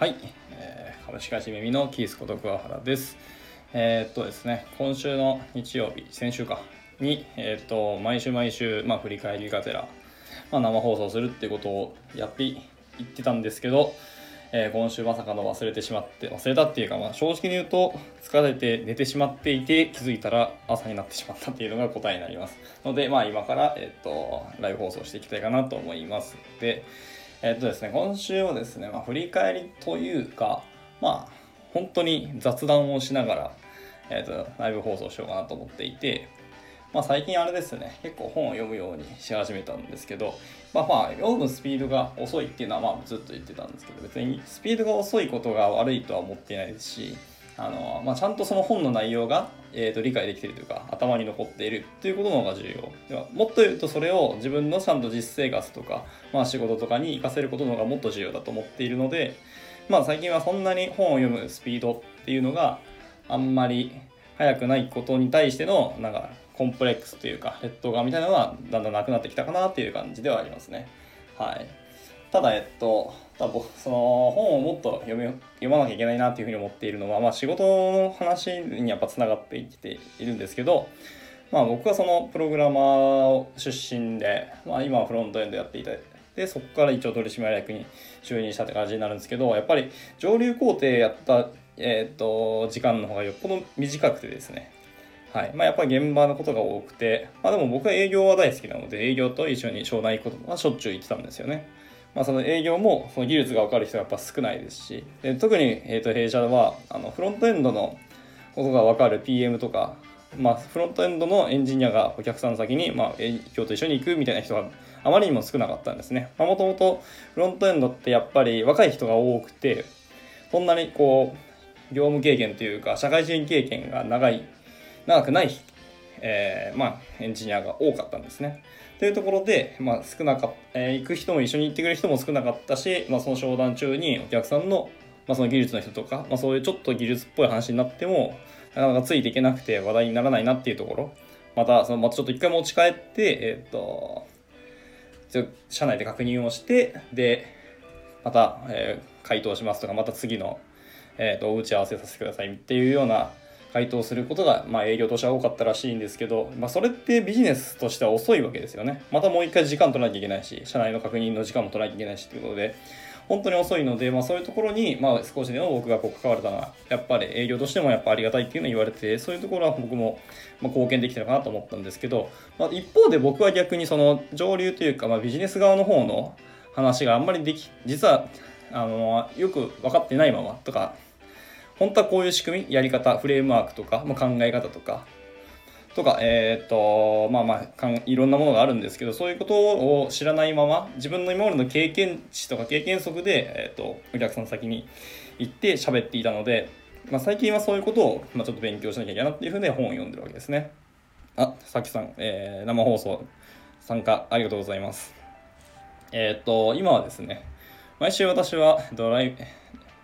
はい、えー、株式会社耳のキースこと桑原です。えー、っとですね、今週の日曜日、先週か、に、えー、っと、毎週毎週、まあ、振り返りがてら、まあ、生放送するってことをやっていってたんですけど、えー、今週まさかの忘れてしまって、忘れたっていうか、まあ、正直に言うと、疲れて寝てしまっていて、気づいたら朝になってしまったっていうのが答えになります。ので、まあ、今から、えっ、と、ライブ放送していきたいかなと思います。で、えっ、とですね、今週はですね、まあ、振り返りというか、まあ、本当に雑談をしながら、えっ、と、ライブ放送しようかなと思っていて、まあ、最近あれですね、結構本を読むようにし始めたんですけど、まあまあ、読むスピードが遅いっていうのはまあずっと言ってたんですけど、別にスピードが遅いことが悪いとは思っていないですし、あのまあ、ちゃんとその本の内容が、えー、と理解できているというか頭に残っているということの方が重要ではもっと言うとそれを自分のちゃんと実生活とか、まあ、仕事とかに活かせることの方がもっと重要だと思っているので、まあ、最近はそんなに本を読むスピードっていうのがあんまり速くないことに対してのなんかコンプレックスというか劣等感みたいなのはだんだんなくなってきたかなっていう感じではありますね。はい。ただ、えっと、多分その本をもっと読み読まなきゃいけないなっていうふうに思っているのは、まあ、仕事の話にやっぱつながっていっているんですけど、まあ、僕はそのプログラマー出身で、まあ、今はフロントエンドやっていてでそこから一応取締役に就任したって感じになるんですけどやっぱり上流工程やった、えー、っと時間の方がよっぽど短くてですねはいまあ、やっぱり現場のことが多くて、まあ、でも僕は営業は大好きなので営業と一緒に商談行くことはしょっちゅう行ってたんですよね。まあ、その営業もその技術が分かる人がやっぱ少ないですしで特に、えー、と弊社はあのフロントエンドのことが分かる PM とか、まあ、フロントエンドのエンジニアがお客さん先に、まあ、営業と一緒に行くみたいな人があまりにも少なかったんですね。もともとフロントエンドってやっぱり若い人が多くてそんなにこう業務経験というか社会人経験が長い長くない、えー、まあ、エンジニアが多かったんですね。というところで、まあ、少なかった、えー、行く人も一緒に行ってくれる人も少なかったし、まあ、その商談中にお客さんの,、まあその技術の人とか、まあ、そういうちょっと技術っぽい話になってもなかなかついていけなくて話題にならないなっていうところまたその、まあ、ちょっと一回持ち帰って、えっ、と社内で確認をしてでまた、えー、回答しますとかまた次の、えーと、と打ち合わせさせてくださいっていうような回答することが、まあ、営業としては多かったらしいんですけど、まあ、それってビジネスとしては遅いわけですよね。またもう一回時間取らなきゃいけないし、社内の確認の時間も取らなきゃいけないしということで、本当に遅いので、まあ、そういうところに、まあ、少しでも僕がこう関われたのは、やっぱり営業としてもやっぱありがたいっていうのを言われて、そういうところは僕も、ま貢献できてるかなと思ったんですけど、まあ、一方で僕は逆にその上流というか、まあ、ビジネス側の方の話があんまりでき、実はあのよく分かってないままとか、本当はこういう仕組み、やり方、フレームワークとか、まあ、考え方とか、とか、えっ、と、まあまあかん、いろんなものがあるんですけど、そういうことを知らないまま、自分の今までの経験値とか経験則で、えっ、と、お客さん先に行って喋っていたので、まあ、最近はそういうことを、まあ、ちょっと勉強しなきゃいけないなっていうふうで本を読んでるわけですね。あ、さきさん、えー、生放送参加ありがとうございます。えっ、と、今はですね、毎週私はドライ、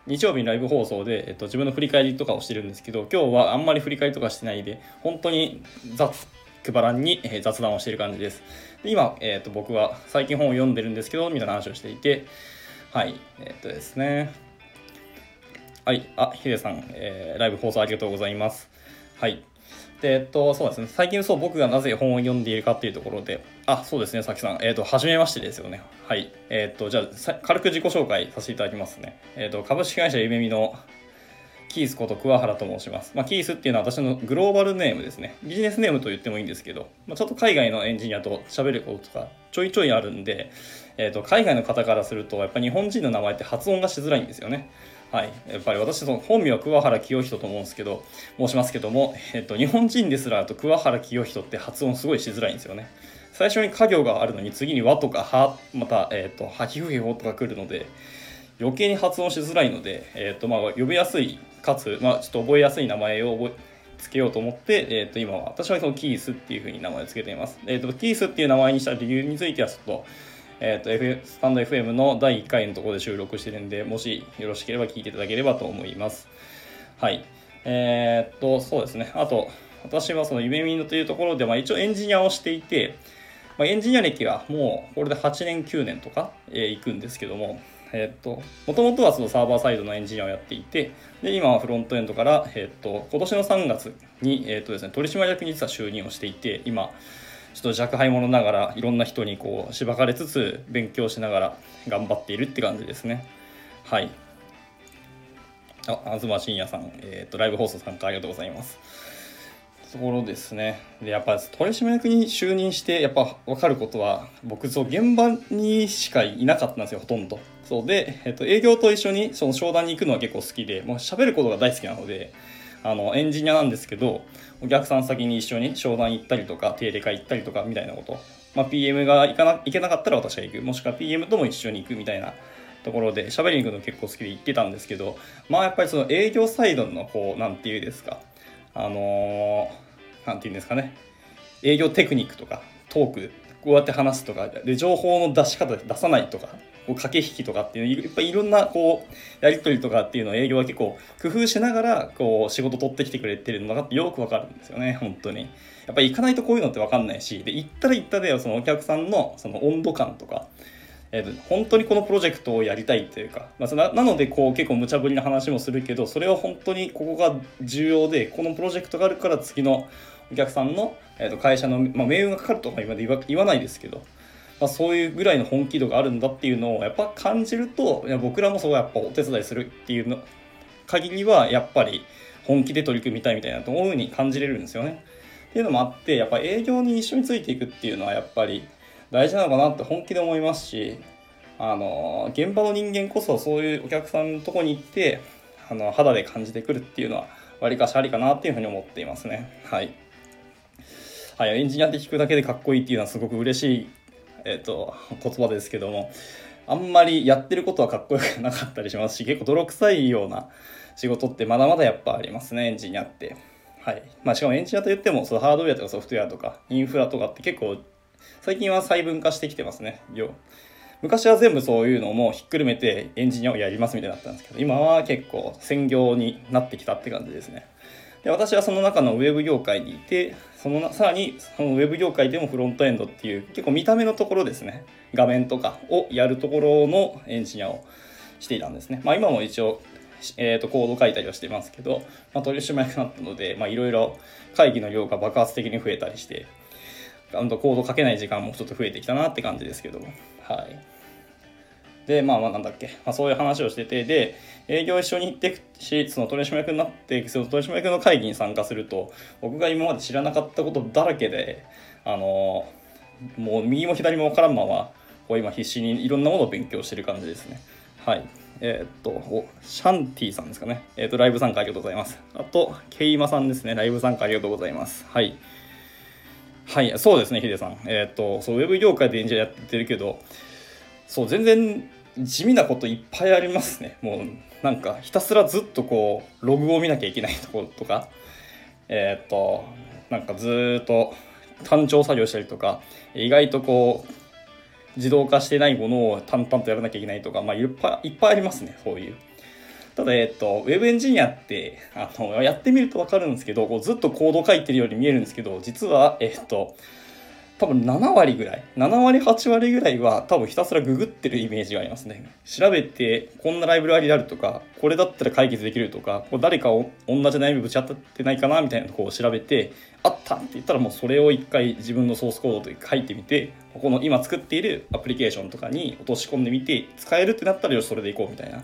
日曜日にライブ放送で、えっと、自分の振り返りとかをしてるんですけど、今日はあんまり振り返りとかしてないで、本当に雑、くばらんに、え、雑談をしてる感じです。で今、えっと、僕は最近本を読んでるんですけど、みたいな話をしていて、はい、えっとですね。はい、あ、ヒデさん、えー、ライブ放送ありがとうございます。はい。で、えっと、そうですね。最近そう、僕がなぜ本を読んでいるかっていうところで、あ、そうですね、さきさん。えっと、はじめましてですよね。はい。えっと、じゃあ、軽く自己紹介させていただきますね。えっと、株式会社ゆめみのキースこと桑原と申します。まあ、キースっていうのは私のグローバルネームですね。ビジネスネームと言ってもいいんですけど、まあ、ちょっと海外のエンジニアと喋ることとかちょいちょいあるんで、えっと、海外の方からすると、やっぱ日本人の名前って発音がしづらいんですよね。はい、やっぱり私の本名は桑原清人と思うんですけど申しますけども、えっと、日本人ですらと桑原清人って発音すごいしづらいんですよね。最初に家業があるのに次に和とかはまた、えっと、はきふひほとか来るので余計に発音しづらいので、えっとまあ、呼びやすいかつ、まあ、ちょっと覚えやすい名前を覚えつけようと思って、えっと今は。私はそのキースっていうふうに名前を付けています。えっとキースっていう名前にした理由についてはちょっとえっ、ー、と、F、スタンド FM の第1回のところで収録してるんで、もしよろしければ聞いていただければと思います。はい。えー、っと、そうですね。あと、私はその夢見のというところで、まあ一応エンジニアをしていて、まあ、エンジニア歴はもうこれで8年9年とか、えー、行くんですけども、えっ、と、もともとはそのサーバーサイドのエンジニアをやっていて、で、今はフロントエンドから、えっ、と、今年の3月に、えっ、とですね、取締役に実は就任をしていて、今、ちょっと若輩者ながらいろんな人にこうしばかれつつ勉強しながら頑張っているって感じですね。はい。あ、東真也さん、えっ、と、ライブ放送参加ありがとうございます。ところですね。で、やっぱ取締役に就任して、やっぱ分かることは、僕、そう、現場にしかいなかったんですよ、ほとんど。そうで、えっと、営業と一緒にその商談に行くのは結構好きで、もう喋ることが大好きなので、あの、エンジニアなんですけど、お客さん先に一緒に商談行ったりとか、定例会行ったりとか、みたいなこと。まあ、PM が行かな、行けなかったら私が行く。もしくは PM とも一緒に行くみたいなところで、喋りに行くの結構好きで行ってたんですけど、まあ、やっぱりその営業サイドの、こう、なんていうですか、あのー、ていうんですかね、営業テクニックとか、トーク、こうやって話すとか、で、情報の出し方出さないとか、こう駆け引きとかっていう、いっぱいいろんな、こう、やり取りとかっていうのを営業は結構工夫しながら、こう、仕事取ってきてくれてるのがよくわかるんですよね、本当に。やっぱり行かないとこういうのってわかんないし、で、行ったら行ったで、そのお客さんのその温度感とか、えー、本当にこのプロジェクトをやりたいというか、まあ、ななのでこう結構無茶ぶりな話もするけどそれは本当にここが重要でこのプロジェクトがあるから次のお客さんの、えー、と会社の、まあ、命運がかかるとか今で言わないですけどまあ、そういうぐらいの本気度があるんだっていうのをやっぱ感じるといや僕らもそうやっぱお手伝いするっていうの限りはやっぱり本気で取り組みたいみたいなと思うに感じれるんですよね。っていうのもあってやっぱ営業に一緒についていくっていうのはやっぱり大事なのかなって本気で思いますしあの現場の人間こそそういうお客さんのとこに行ってあの肌で感じてくるっていうのはわりかしありかなっていうふうに思っていますね。はい。はい、エンジニアって聞くだけでかっこいいっていうのはすごく嬉しいえっ、ー、と、言葉ですけども、あんまりやってることはかっこよく なかったりしますし、結構泥臭いような仕事ってまだまだやっぱありますね、エンジニアって。はい。まあしかもエンジニアと言っても、そのハードウェアとかソフトウェアとかインフラとかって結構、最近は細分化してきてますね。よ昔は全部そういうのもひっくるめてエンジニアをやりますみたいになったんですけど、今は結構専業になってきたって感じですね。で私はその中のウェブ業界にいてそのさらにそのウェブ業界でもフロントエンドっていう結構見た目のところですね。画面とかをやるところのエンジニアをしていたんですね、まあ、今も一応、えー、とコード書いたりはしてますけど、まあ、取締役になったのでいろいろ会議の量が爆発的に増えたりしてコード書けない時間もちょっと増えてきたなって感じですけども。はい。で、まあまあなんだっけ、まあ、そういう話をしてて、で、営業一緒に行ってくし、その取締役になって、その取締役の会議に参加すると、僕が今まで知らなかったことだらけで、あの、もう右も左も分からんまま、こう今必死にいろんなものを勉強してる感じですね。はい。えー、っと、お、シャンティさんですかね。えー、っと、ライブ参加ありがとうございます。あと、ケイマさんですね。ライブ参加ありがとうございます。はい。はい、そうですね、ヒデさん。え、っと、そう、ウェブ業界で演者やってるけど、そう、全然地味なこといっぱいありますね。もうなんかひたすらずっとこうログを見なきゃいけないところとか、えー、っと、なんかずっと単調作業したりとか、意外とこう自動化してないものを淡々とやらなきゃいけないとか、まあいっぱいいっぱいありますね、そういう。ただ、えっと、ウェブエンジニアって、あの、やってみるとわかるんですけど、こうずっとコード書いてるように見えるんですけど、実は、えっと、多分7割ぐらい。7割8割ぐらいは多分ひたすらググってるイメージがありますね。調べてこんなライブラリであるとかこれだったら解決できるとかこう誰か同じ悩みぶち当たってないかなみたいなとこを調べてあったって言ったらもうそれを一回自分のソースコードで書いてみてこの今作っているアプリケーションとかに落とし込んでみて使えるってなったらよしそれでいこうみたいな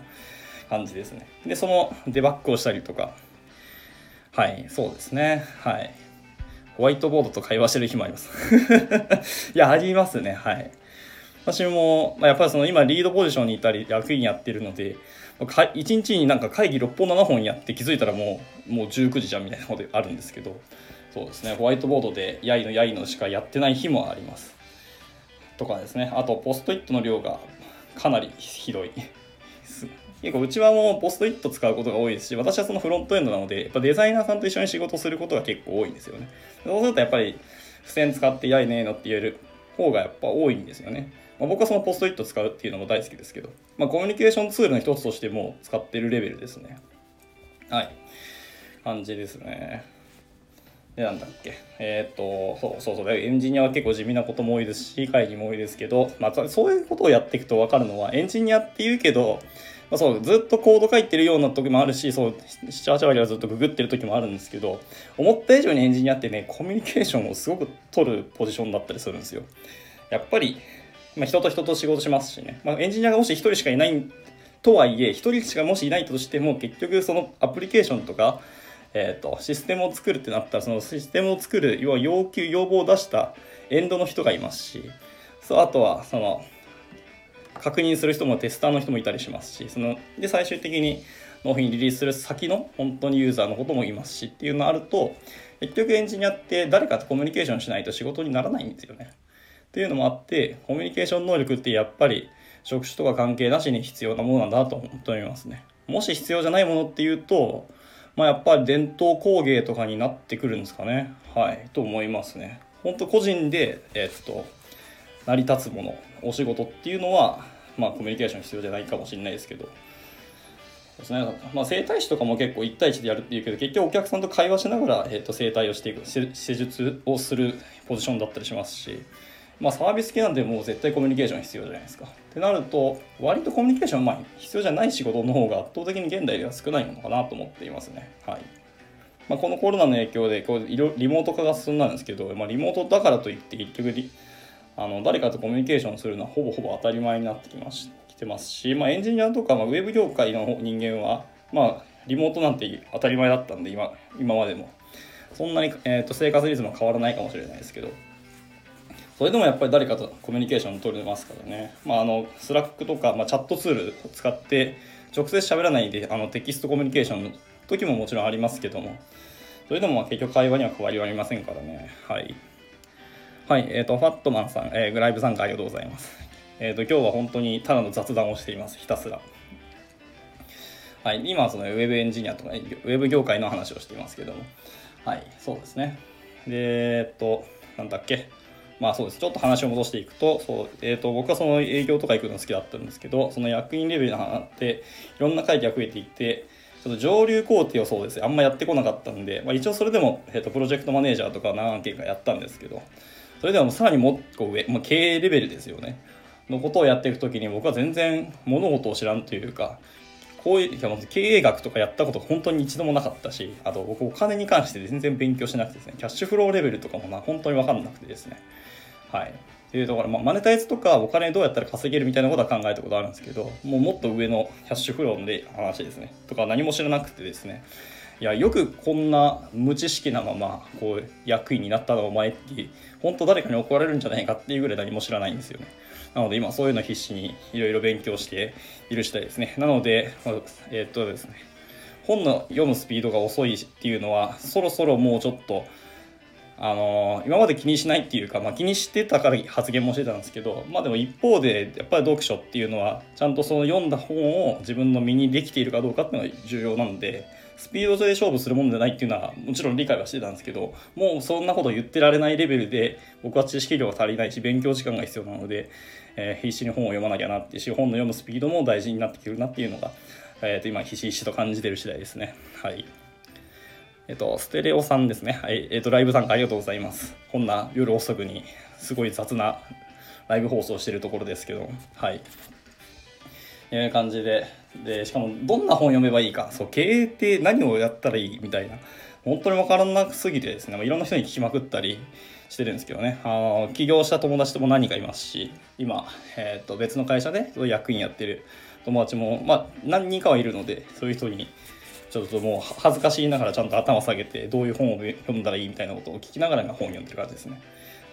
感じですね。でそのデバッグをしたりとか。はいそうですね。はい。ホワイトボードと会話してる日もあります。いや、ありますね。はい。私も、まあ、やっぱりその今リードポジションにいたり役員やってるので、1日になんか会議6本7本やって気づいたらもうもう19時じゃんみたいなことあるんですけどそうですね。ホワイトボードでやいのやいのしかやってない日もあります。とかですね。あとポストイットの量がかなりひどい。結構うちはもうポストイット使うことが多いですし、私はそのフロントエンドなので、やっぱデザイナーさんと一緒に仕事することが結構多いんですよね。そうするとやっぱり付箋使ってやいねえのって言える方がやっぱ多いんですよね。まあ、僕はそのポストイット使うっていうのも大好きですけど、まあ、コミュニケーションツールの一つとしても使ってるレベルですね。はい。感じですね。でなんだっけえっ、とそうそうそうエンジニアは結構地味なことも多いですし会議も多いですけど、まあ、そういうことをやっていくと分かるのはエンジニアっていうけど、まあ、そうずっとコード書いてるような時もあるしそう78割はずっとググってる時もあるんですけど思った以上にエンジニアってねコミュニケーションをすごく取るポジションだったりするんですよ。やっぱり、まあ、人と人と仕事しますしね、まあ、エンジニアがもし1人しかいないとはいえ1人しかもしいないとしても結局そのアプリケーションとかえーと、システムを作るってなったらそのシステムを作る要は要求要望を出したエンドの人がいますしそうあとはその確認する人もテスターの人もいたりしますしそので最終的に納品リリースする先の本当にユーザーのこともいますしっていうのあると結局エンジニアって誰かとコミュニケーションしないと仕事にならないんですよね。っていうのもあってコミュニケーション能力ってやっぱり職種とか関係なしに必要なものなんだと思いますね。もし必要じゃないものっていうとまあ、やっぱり伝統工芸とかになってくるんですかね。はい、と思いますね。本当個人で、えっと、成り立つもの、お仕事っていうのは、まあ、コミュニケーション必要じゃないかもしれないですけど、ですね。まあ、整体師とかも結構1対1でやるっていうけど、結局お客さんと会話しながら、えっと、整体をしていく、施術をするポジションだったりしますし、まあ、サービス系なんでもう絶対コミュニケーション必要じゃないですか。ってなると、割とコミュニケーション、まあ、必要じゃない仕事の方が圧倒的に現代では少ないのかなと思っていますね。はい。まあ、このコロナの影響でこうリモート化が進んだんですけど、まあ、リモートだからといって結局あの誰かとコミュニケーションするのはほぼほぼ当たり前になってきましきてますし、まあ、エンジニアとか、まあ、ウェブ業界の人間は、まあ、リモートなんて当たり前だったんで今今までも。そんなに、えーと生活リズムは変わらないかもしれないですけど。それでもやっぱり誰かとコミュニケーション取れますからね、まあ、あの Slack とか、まあ、チャットツールを使って直接喋らないであのテキストコミュニケーションの時ももちろんありますけども。それでもまあ結局会話には変わりはありませんからね。はい。はいえっ、ー、とファットマンさん、えー、ライブ参加ありがとうございます。えっ、ー、と今日は本当にただの雑談をしていますひたすら。はい今はそのウェブエンジニアとかウェブ業界の話をしていますけども。はいそうですね。でえっとなんだっけ。まあそうです。ちょっと話を戻していくと、そう、えっ、ー、と、僕はその営業とか行くの好きだったんですけど、その役員レベルになって、いろんな会議が増えていて、ちょっと上流工程をそうです。ね、あんまやってこなかったんで、まあ一応それでも、えっ、ー、と、プロジェクトマネージャーとか何件かやったんですけど、それではもうさらにもっと上、まあ、経営レベルですよね。のことをやっていくときに僕は全然物事を知らんというか、こういう、経営学とかやったこと本当に一度もなかったし、あと僕お金に関して全然勉強しなくてですね、キャッシュフローレベルとかもな本当にわかんなくてですね、はい。っていうところ、まあ、マネタイズとかお金どうやったら稼げるみたいなことは考えたことあるんですけど、もうもっと上のキャッシュフローで話ですね。とか何も知らなくてですね。いや、よくこんな無知識なまま、こう、役員になったのお前って、本当誰かに怒られるんじゃないかっていうぐらい何も知らないんですよね。なので今そういうの必死にいろいろ勉強している次第ですね。なので、えー、っとですね、本の読むスピードが遅いっていうのは、そろそろもうちょっと、あの今まで気にしないっていうか、まあ、気にしてたから発言もしてたんですけど、まあ、でも一方でやっぱり読書っていうのはちゃんとその読んだ本を自分の身にできているかどうかっていうのが重要なんでスピードで勝負するもんじゃないっていうのはもちろん理解はしてたんですけどもうそんなこと言ってられないレベルで僕は知識量が足りないし勉強時間が必要なので、えー、必死に本を読まなきゃなってし本の読むスピードも大事になってくるなっていうのが、えー、と今ひしひしと感じてる次第ですね。はいえっと、ステレオさんですね。はい。えっと、ライブ参加ありがとうございます。こんな夜遅くに、すごい雑なライブ放送してるところですけど、はい。えー、感じで、で、しかも、どんな本読めばいいか、そう、経営って何をやったらいいみたいな、本当にわからなすぎてですね、まいろんな人に聞きまくったりしてるんですけどね、あの、起業した友達とも何かいますし、今、えっ、と、別の会社で役員やってる友達も、まあ、何人かはいるので、そういう人に、ちょっともう恥ずかしいながらちゃんと頭下げてどういう本を読んだらいいみたいなことを聞きながら本を読んでる感じですね。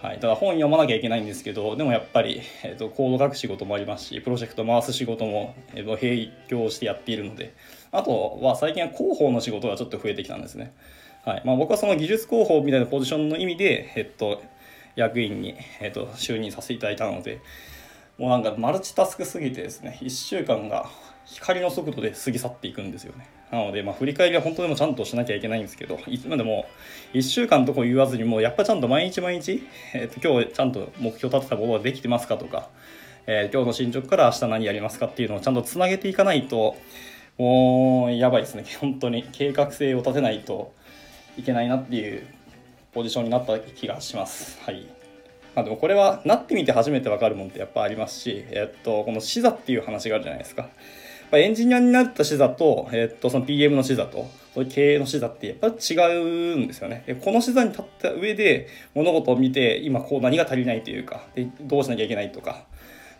はい、ただ本読まなきゃいけないんですけどでもやっぱり、えーと、コード書く仕事もありますしプロジェクト回す仕事も、えーと、並行してやっているのであとは最近は広報の仕事がちょっと増えてきたんですね。はいまあ、僕はその技術広報みたいなポジションの意味で、えっと、役員に、えっと、就任させていただいたのでもうなんかマルチタスクすぎてですね1週間が光の速度で過ぎ去っていくんですよね。なので、まあ、振り返りは本当にもちゃんとしなきゃいけないんですけど、いつまでも1週間とこ言わずに、もうやっぱちゃんと毎日毎日、えー、と今日ちゃんと目標立てたことができてますかとか、えー、今日の進捗から明日何やりますかっていうのをちゃんとつなげていかないと、もうやばいですね。本当に計画性を立てないといけないなっていうポジションになった気がします。はい。まあ、でもこれはなってみて初めてわかるもんってやっぱありますし、えっと、この視座っていう話があるじゃないですか。エンジニアになった視座と、えっと、その PM の視座と、そういう経営の視座ってやっぱ違うんですよね。この視座に立った上で物事を見て、今こう何が足りないというか、でどうしなきゃいけないとか、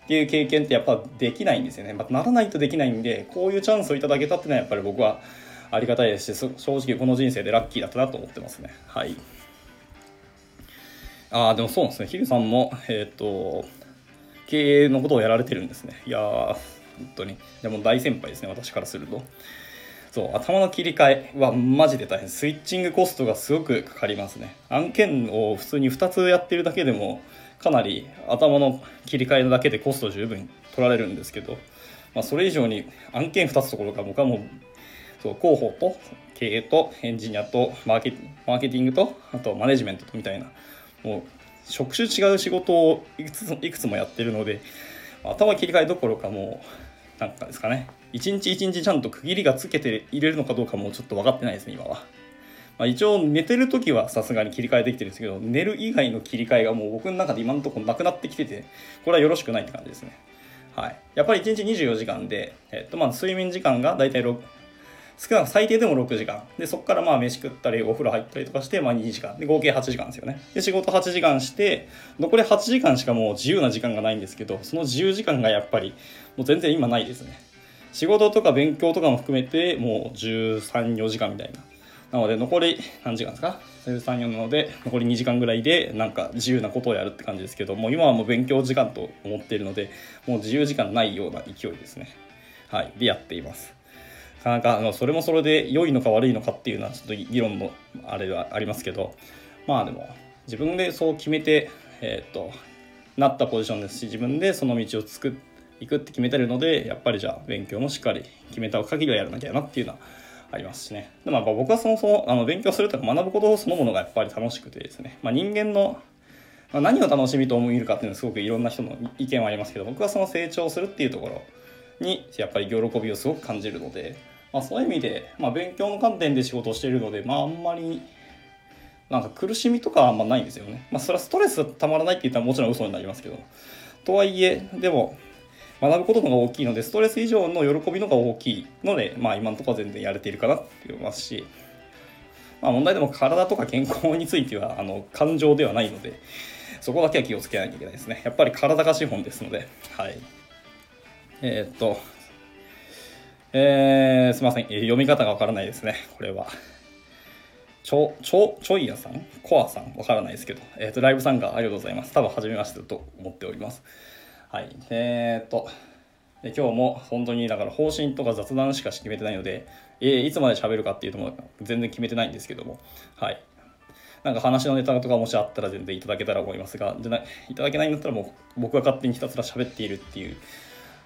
っていう経験ってやっぱできないんですよね。まあ、ならないとできないんで、こういうチャンスをいただけたっていうのはやっぱり僕はありがたいですし、正直この人生でラッキーだったなと思ってますね。はい。ああ、でもそうなんですね。ヒルさんも、えっ、と、経営のことをやられてるんですね。いやー、本当に。でも大先輩ですね、私からすると。そう、頭の切り替えはマジで大変。スイッチングコストがすごくかかりますね。案件を普通に2つやってるだけでも、かなり頭の切り替えだけでコスト十分取られるんですけど、まあ、それ以上に案件2つところか僕はもうそう広報と経営とエンジニアとマーケマーケティングとあとマネジメントみたいなもう職種違う仕事をいくついくつもやってるので頭切り替えどころかもうなんかですかね一日一日ちゃんと区切りがつけて入れるのかどうかもちょっと分かってないですね今は。まあ、一応寝てる時はさすがに切り替えできてるんですけど寝る以外の切り替えがもう僕の中で今のところなくなってきててこれはよろしくないって感じですね。はい、やっぱり1日24時間で、えっとまあ、睡眠時間が大体6少なく最低でも6時間。で、そこからまあ飯食ったり、お風呂入ったりとかして、まあ2時間。で、合計8時間ですよね。で、仕事8時間して、残り8時間しかもう自由な時間がないんですけど、その自由時間がやっぱり、もう全然今ないですね。仕事とか勉強とかも含めて、もう13、4時間みたいな。なので、残り何時間ですか ?13、4なので、残り2時間ぐらいで、なんか自由なことをやるって感じですけど、もう今はもう勉強時間と思っているので、もう自由時間ないような勢いですね。はい。でやっています。かなかあのそれもそれで良いのか悪いのかっていうのはちょっと議論のあれはありますけどまあでも自分でそう決めて、えー、っとなったポジションですし自分でその道を作っていくって決めてるのでやっぱりじゃあ勉強もしっかり決めた限りはやらなきゃなっていうのはありますしね。でもやっぱ僕はそもそもあの勉強するとか学ぶことそのものがやっぱり楽しくてですね、まあ、人間の、何を楽しみと思えるかっていうのはすごくいろんな人の意見はありますけど僕はその成長するっていうところにやっぱり喜びをすごく感じるのでまあ、そういう意味で、まあ、勉強の観点で仕事をしているので、まあ、あんまりなんか苦しみとかはあんまないんですよね。まあ、それはストレスたまらないって言ったらもちろん嘘になりますけど。とはいえ、でも、学ぶことのが大きいので、ストレス以上の喜びのが大きいので、まあ今のところは全然やれているかなって思いますし、まあ問題でも体とか健康については、あの、感情ではないので、そこだけは気をつけないといけないですね。やっぱり体が資本ですので、はい。えー、っと、えー、すみません、読み方がわからないですね、これは。ちょ、ちょ、ちょいやさん？コアさん？わからないですけど、えっ、ー、と、ライブ参加ありがとうございます。多分、初めましてと思っております。はい。えー、っと、で今日も本当にだから方針とか雑談しか決めてないので、えー、いつまで喋るかっていうのも全然決めてないんですけども、はい。なんか話のネタとかもしあったら全然いただけたら思いますが、じゃないただけないんだったらもう僕が勝手にひたすら喋っているっていう、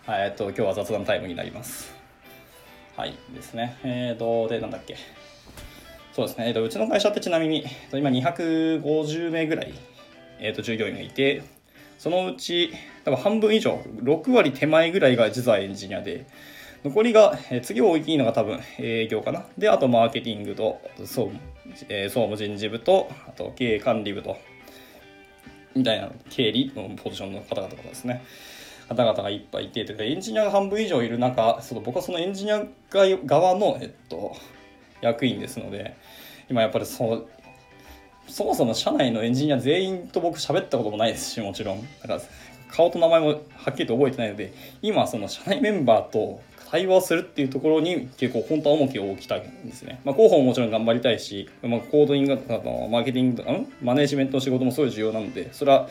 えっと、今日は雑談タイムになります。はいですね。えーと、で、なんだっけ。そうですね。えーと、うちの会社ってちなみに、今250名ぐらい、えーと、従業員がいて、そのうち、多分半分以上、6割手前ぐらいが実はエンジニアで、残りが、えー、次大きいのが多分営業かな。で、あとマーケティングと、総務、えー、総務人事部と、あと経営管理部と、みたいな経理のポジションの方々とかですね。方々がいっぱいいてというかエンジニアが半分以上いる中その僕はそのエンジニア側の、えっと、役員ですので今やっぱりそうそもそも社内のエンジニア全員と僕喋ったこともないですしもちろん。だから顔と名前もはっきりと覚えてないので今その社内メンバーと対話するっていうところに結構本当は重きを置きたいんですね。まあ、広報ももちろん頑張りたいし、まあ、コードイングとかマーケティングとか、マネジメントの仕事もすごい重要なので、それは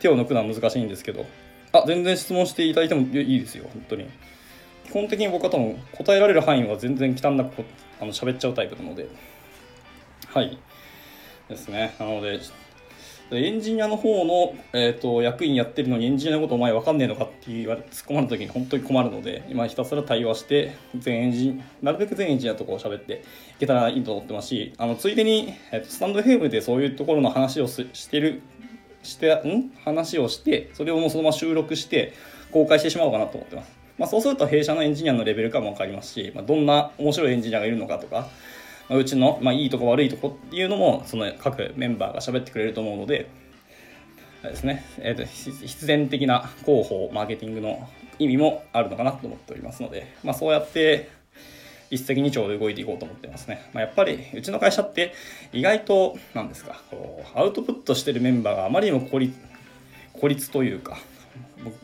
手を抜くのは難しいんですけど、あ、全然質問していただいてもいいですよ、本当に。基本的に僕は多分答えられる範囲は全然汚くあの喋っちゃうタイプなので、はい。ですね。なので、エンジニアの方の、えーと、役員やってるのにエンジニアのことお前わかんねえのかって言われ突っ込まれた時に本当に困るので今ひたすら対話して全エンジなるべく全エンジニアところを喋っていけたらいいと思ってますしあのついでに、えーと、スタンドヘームでそういうところの話をしてるしてん？話をしてそれをもうそのまま収録して公開してしまおうかなと思ってます、まあ、そうすると弊社のエンジニアのレベル感も分かりますし、まあ、どんな面白いエンジニアがいるのかとか、まあ、うちの、まあ、いいとこ悪いとこっていうのもその各メンバーが喋ってくれると思うのでですね、えーと、必然的な広報マーケティングの意味もあるのかなと思っておりますので、まあ、そうやって一石二鳥で動いていこうと思ってますね。まあ、やっぱりうちの会社って意外と何ですかこうアウトプットしてるメンバーがあまりにも孤立孤立というか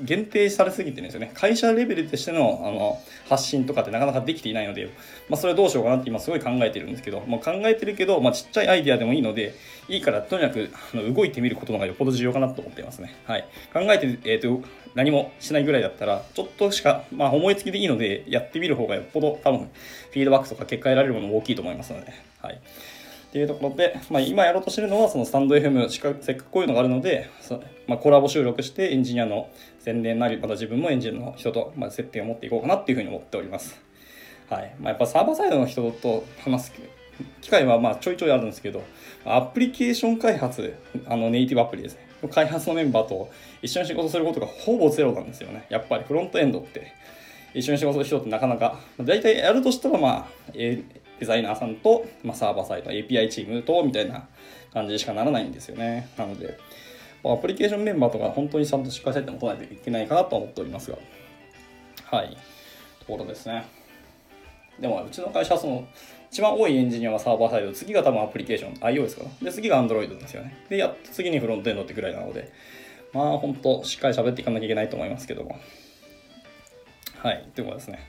限定されすぎてるんですよね会社レベルとしてのあの発信とかってなかなかできていないので、まあ、それはどうしようかなって今すごい考えてるんですけど、まあ、考えてるけど、まあ、ちっちゃいアイデアでもいいのでいいからとにかくあの動いてみることのがよっぽど重要かなと思っていますね、はい、考えて、えーと、何もしないぐらいだったらちょっとしか、まあ、思いつきでいいのでやってみる方がよっぽど多分フィードバックとか結果得られるものも大きいと思いますので、はい。っていうところで、まあ、今やろうとしてるのはそのスタンド FM せっかくこういうのがあるので、まあ、コラボ収録してエンジニアの宣伝なりまた自分もエンジニアの人とまあ接点を持っていこうかなっていうふうに思っております。はい。まあ、やっぱサーバーサイドの人と話す機会はまあちょいちょいあるんですけどアプリケーション開発あのネイティブアプリですね。開発のメンバーと一緒に仕事することがほぼゼロなんですよね。やっぱりフロントエンドって。一緒に仕事する人ってなかなか。大体やるとしたらまあ、えデザイナーさんと、まあ、サーバーサイド API チームとみたいな感じしかならないんですよね。なので、アプリケーションメンバーとか本当にちゃんとしっかり設定も取らないといけないかなと思っておりますが。はい。ところですね。でもうちの会社はその一番多いエンジニアはサーバーサイド。次が多分アプリケーション。iOS かな。で次が Android ですよね。でやっと次にフロントエンドってぐらいなので。まあ本当しっかり喋っていかなきゃいけないと思いますけども。はい。ということですね。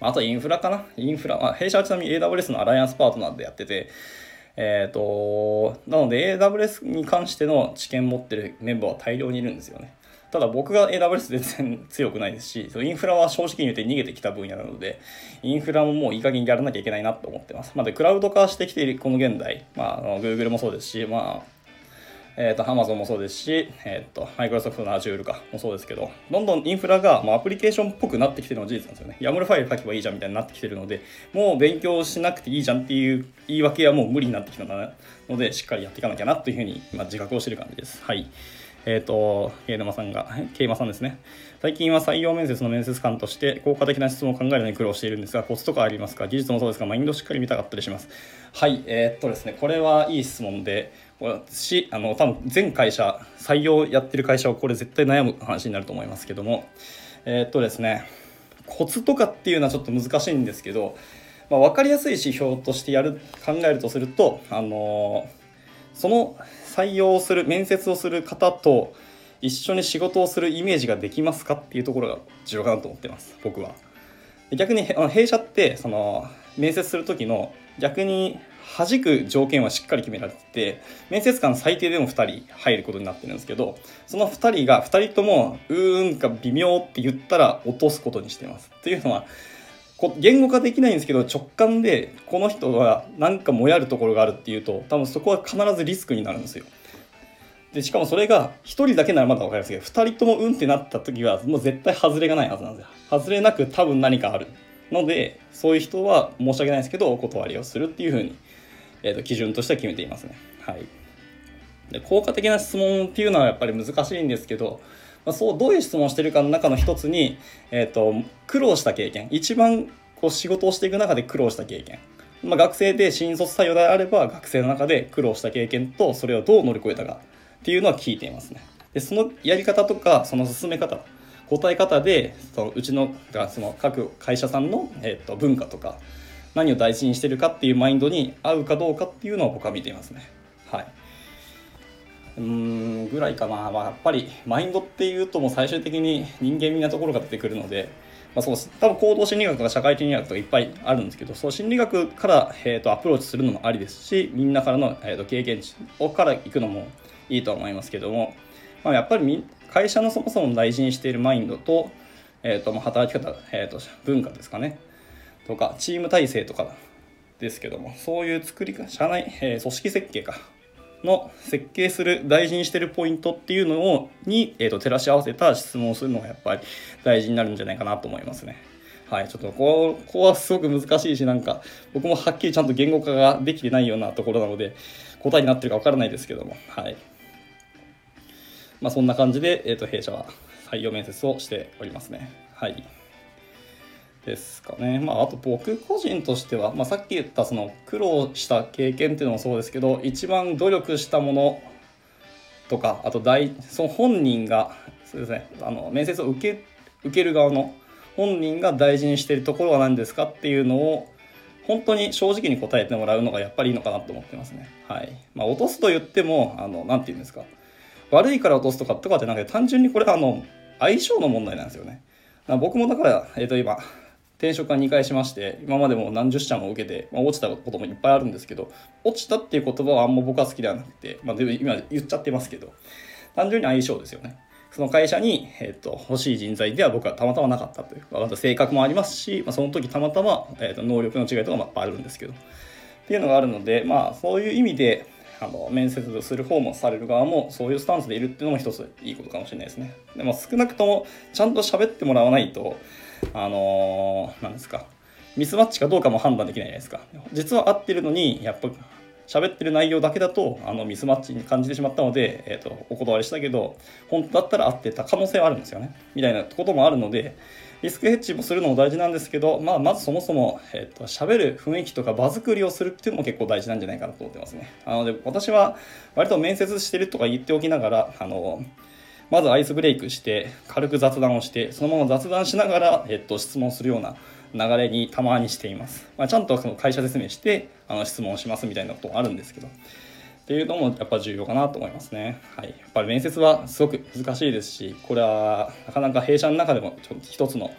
あとインフラかな。インフラ、まあ、弊社はちなみに AWS のアライアンスパートナーでやってて、えっ、ー、と、なので AWS に関しての知見持ってるメンバーは大量にいるんですよね。ただ僕が AWS 全然強くないですし、インフラは正直に言って逃げてきた分野なので、インフラももういい加減やらなきゃいけないなと思ってます。まあ、で、クラウド化してきているこの現代、まあ、あの Google もそうですし、まあ、えっ、ー、と、Amazon もそうですし、えっ、ー、と、Microsoft の Azure かもそうですけど、どんどんインフラがもうアプリケーションっぽくなってきてるのは事実なんですよね。YAML ファイル書けばいいじゃんみたいになってきてるので、もう勉強しなくていいじゃんっていう言い訳はもう無理になってきたので、しっかりやっていかなきゃなというふうに今自覚をしてる感じです。はい。えっ、ー、と、ケイマさんが、ケイマさんですね。最近は採用面接の面接官として効果的な質問を考えるのに苦労しているんですが、コツとかありますか？技術もそうですが、マインドしっかり見たかったりします。はい、えー、っとですね、これはいい質問で、私、あの、多分全会社、採用やってる会社はこれ絶対悩む話になると思いますけども、えー、っとですね、コツとかっていうのはちょっと難しいんですけど、まあ、分かりやすい指標としてやる考えるとすると、あのその採用する面接をする方と一緒に仕事をするイメージができますかっていうところが重要かなと思ってます僕は。逆に弊社ってその面接する時の逆に弾く条件はしっかり決められてて面接官最低でも2人入ることになってるんですけどその2人が2人ともうーんか微妙って言ったら落とすことにしてます。っていうのはこ言語化できないんですけど直感でこの人は何かもやるところがあるっていうと多分そこは必ずリスクになるんですよ。でしかもそれが1人だけならまだ分かりますけど2人ともうんってなった時はもう絶対外れがないはずなんですよ。外れなく多分何かある。のでそういう人は申し訳ないですけどお断りをするっていうふうに、えー、と基準としては決めていますね。はい。で効果的な質問っていうのはやっぱり難しいんですけどまあ、そうどういう質問をしてるかの中の一つに、えーと、苦労した経験。一番こう仕事をしていく中で苦労した経験、まあ、学生で新卒採用であれば学生の中で苦労した経験とそれをどう乗り越えたかっていうのは聞いていますね。でそのやり方とかその進め方答え方でそのうちのその各会社さんの、えーと文化とか何を大事にしてるかっていうマインドに合うかどうかっていうのを僕は見ていますね。はい。うんぐらいかな、まあ、やっぱりマインドっていうともう最終的に人間味なところが出てくるので、まあ、そう多分行動心理学とか社会心理学とかいっぱいあるんですけどその心理学から、えーと、アプローチするのもありですしみんなからの、えーと、経験値をから行くのもいいと思いますけども、まあ、やっぱり会社のそもそも大事にしているマインドと,、えーと、と働き方、えー、と文化ですかね。とかチーム体制とかですけどもそういう作り社内、えー、組織設計か。の設計する大事にしてるポイントっていうのをに、えーと、照らし合わせた質問をするのがやっぱり大事になるんじゃないかなと思いますね。はい、ちょっとここはすごく難しいしなんか僕もはっきりちゃんと言語化ができてないようなところなので答えになってるかわからないですけども。はい。まあそんな感じで、えーと、弊社は採用面接をしておりますね。はい。ですかね。まあ、あと僕個人としては、まあ、さっき言ったその苦労した経験っていうのもそうですけど、一番努力したものとか、あと大、その本人が、そうですね、あの、面接を受け、受ける側の本人が大事にしているところは何ですかっていうのを、本当に正直に答えてもらうのがやっぱりいいのかなと思ってますね。はい。まあ、落とすと言っても、あの、なんて言うんですか。悪いから落とすとかとかじゃなくて、単純にこれはあの、相性の問題なんですよね。僕もだから、えっ、ー、と今、転職は2回しまして、今までも何十社も受けて、まあ、落ちたこともいっぱいあるんですけど、落ちたっていう言葉はあんま僕は好きではなくて、まあ、今言っちゃってますけど、単純に相性ですよね。その会社に、えっ、ー、と、欲しい人材では僕はたまたまなかったという、また性格もありますし、まあ、その時たまたま、えーと、能力の違いとかもあるんですけど、っていうのがあるので、まあ、そういう意味で、あの面接する方もされる側もそういうスタンスでいるっていうのも一ついいことかもしれないですね。でも少なくともちゃんと喋ってもらわないと、あのー、なんですか、ミスマッチかどうかも判断できないじゃないですか。実は合ってるのに、やっぱ喋ってる内容だけだとあのミスマッチに感じてしまったので、えーと、お断りしたけど本当だったら合ってた可能性はあるんですよね。みたいなこともあるのでリスクヘッジもするのも大事なんですけど、まあ、まずそもそも、えーと、喋る雰囲気とか場作りをするっていうのも結構大事なんじゃないかなと思ってますね。なので私は割と面接してるとか言っておきながらあのまずアイスブレイクして軽く雑談をしてそのまま雑談しながら、えっと、質問するような流れにたまにしています、まあ、ちゃんとその会社説明してあの質問しますみたいなことがあるんですけどっていうのもやっぱ重要かなと思いますね。はい。やっぱり面接はすごく難しいですし、これはなかなか弊社の中でもちょっと一つの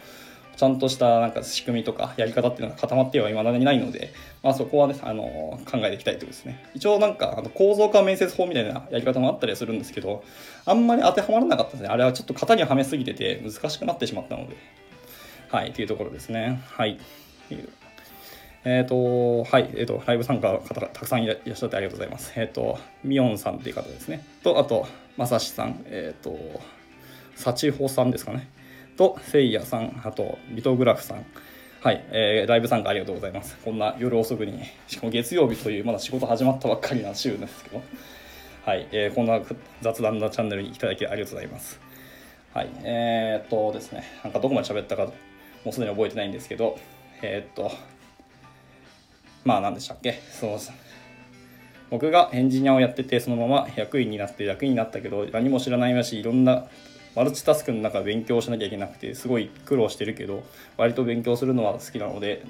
ちゃんとしたなんか仕組みとかやり方っていうのが固まってはいまだにないので、まあ、そこはね、あの考えていきたいということですね。一応なんかあの構造化面接法みたいなやり方もあったりするんですけど、あんまり当てはまらなかったですね。あれはちょっと型にはめすぎてて難しくなってしまったので、はい、というところですね。はい。えっ、ー、と、はい、えっ、ー、と、ライブ参加の方がたくさんいらっしゃってありがとうございます。えっ、ー、と、ミヨンさんっていう方ですね。と、あと、まさしさん、えっ、と、サチホさんですかね。と、せいやさん、あと、リトグラフさん。はい、えー、ライブ参加ありがとうございます。こんな夜遅くに、しかも月曜日というまだ仕事始まったばっかりな週なんですけど、はい、えー、こんな雑談なチャンネルにいただきありがとうございます。はい、えー、っとですね、なんかどこまで喋ったか、もうすでに覚えてないんですけど、えー、っと、まあ何でしたっけ？そう僕がエンジニアをやっててそのまま役員になって役員になったけど何も知らないましいろんなマルチタスクの中勉強しなきゃいけなくてすごい苦労してるけど割と勉強するのは好きなので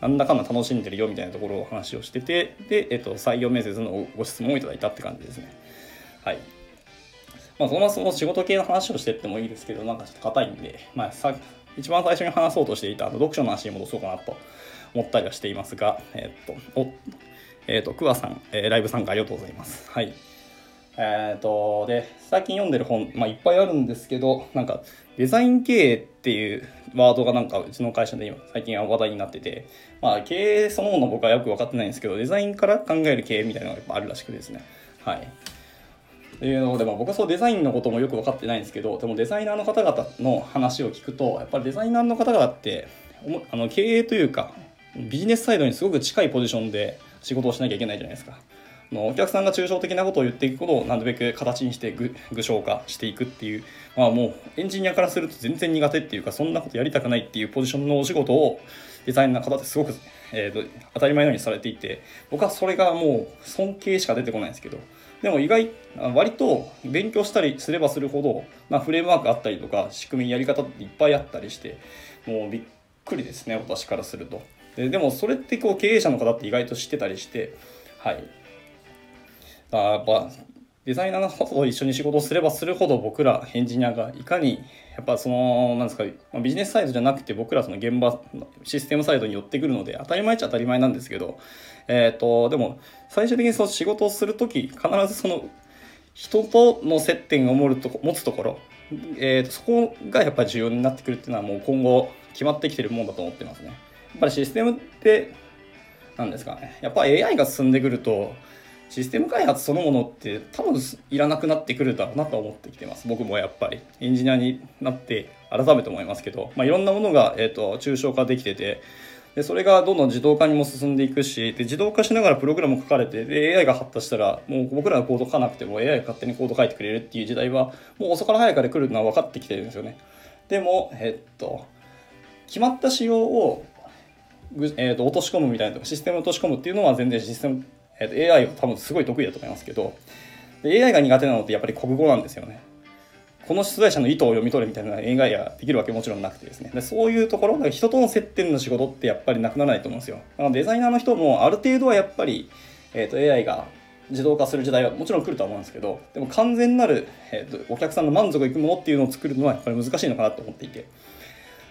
なんだかんだ楽しんでるよみたいなところを話をしててで、えっと、採用面接のご質問をいただいたって感じですねはいまあそのその仕事系の話をしてってもいいですけどなんかちょっと硬いんで、まあ、さ一番最初に話そうとしていた読書の話に戻そうかなと思ったりはしていますが、えっ、と、お、えっ、と、クワさん、えー、ライブ参加ありがとうございます。はい。えっ、と、で、最近読んでる本、まあ、いっぱいあるんですけど、なんか、デザイン経営っていうワードがなんかうちの会社で今最近は話題になってて、まあ経営そのもの僕はよく分かってないんですけど、デザインから考える経営みたいなのがやっぱあるらしくですね。はい。っていうので、まあ、僕はそうデザインのこともよく分かってないんですけど、でもデザイナーの方々の話を聞くと、やっぱりデザイナーの方々って、あの経営というか、ビジネスサイドにすごく近いポジションで仕事をしなきゃいけないじゃないですか。のお客さんが抽象的なことを言っていくことをなるべく形にして具象化していくっていう、まあもうエンジニアからすると全然苦手っていうか、そんなことやりたくないっていうポジションのお仕事をデザインの方ってすごく、えーと、当たり前のようにされていて、僕はそれがもう尊敬しか出てこないんですけど、でも意外、割と勉強したりすればするほど、まあ、フレームワークあったりとか、仕組みやり方っていっぱいあったりして、もうびっくりですね、私からすると。ででもそれってこう経営者の方って意外と知ってたりしてはいあやっぱデザイナーの方と一緒に仕事をすればするほど僕らエンジニアがいかにやっぱそのなんですかビジネスサイドじゃなくて僕らその現場システムサイドに寄ってくるので当たり前っちゃ当たり前なんですけどえっ、ー、とでも最終的にその仕事をする時必ずその人との接点を持つところ、えーと、そこがやっぱり重要になってくるっていうのはもう今後決まってきてるもんだと思ってますねや。っぱりシステムって何ですかねやっぱ AI が進んでくるとシステム開発そのものって多分いらなくなってくるだろうなと思ってきてます。僕もやっぱり。エンジニアになって改めて思いますけど、まあ、いろんなものが、えーと、抽象化できてて。でそれがどんどん自動化にも進んでいくし。で自動化しながらプログラム書かれて。で AI が発達したらもう僕らがコード書かなくても AI が勝手にコード書いてくれるっていう時代はもう遅から早かで来るのは分かってきてるんですよね。でもえっと決まった仕様を、えー、と落とし込むみたいなとかシステムを落とし込むっていうのは全然システム、えー、と AI は多分すごい得意だと思いますけどで AI が苦手なのってやっぱり国語なんですよね。この出題者の意図を読み取るみたいな AI ができるわけもちろんなくてですね。でそういうところ人との接点の仕事ってやっぱりなくならないと思うんですよ。あのデザイナーの人もある程度はやっぱり、えー、と AI が自動化する時代はもちろん来るとは思うんですけどでも完全なる、えーと、お客さんの満足いくものっていうのを作るのはやっぱり難しいのかなと思っていて。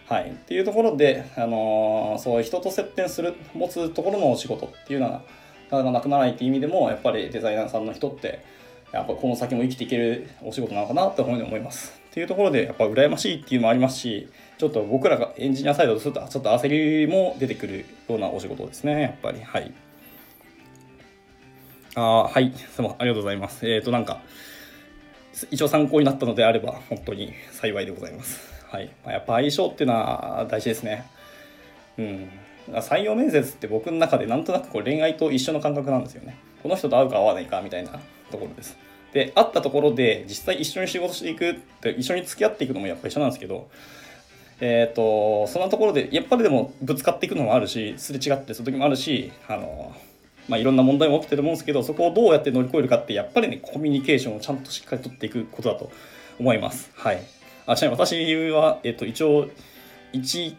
はい、っていうところで、あのー、そう人と接点する持つところのお仕事っていうのはなかなくならないっていう意味でもやっぱりデザイナーさんの人ってやっぱこの先も生きていけるお仕事なのかなというふうに思います。っていうところでやっぱ羨ましいっていうのもありますしちょっと僕らがエンジニアサイドとするとちょっと焦りも出てくるようなお仕事ですねやっぱりはい。ああはい、すもありがとうございます。えっ、ー、と、なんか、一応参考になったのであれば、本当に幸いでございます。はい。やっぱ相性っていうのは大事ですね。うん。採用面接って僕の中でなんとなくこう恋愛と一緒の感覚なんですよね。この人と会うか会わないかみたいなところです。で、会ったところで実際一緒に仕事していくって、一緒に付き合っていくのもやっぱ一緒なんですけど、えっ、ー、と、そんなところで、やっぱりでもぶつかっていくのもあるし、すれ違ってする時もあるし、あの、まあ、いろんな問題も起きてると思うんですけどそこをどうやって乗り越えるかってやっぱりねコミュニケーションをちゃんとしっかりとっていくことだと思います。はい、あちなみに私は、えっと、一応 1,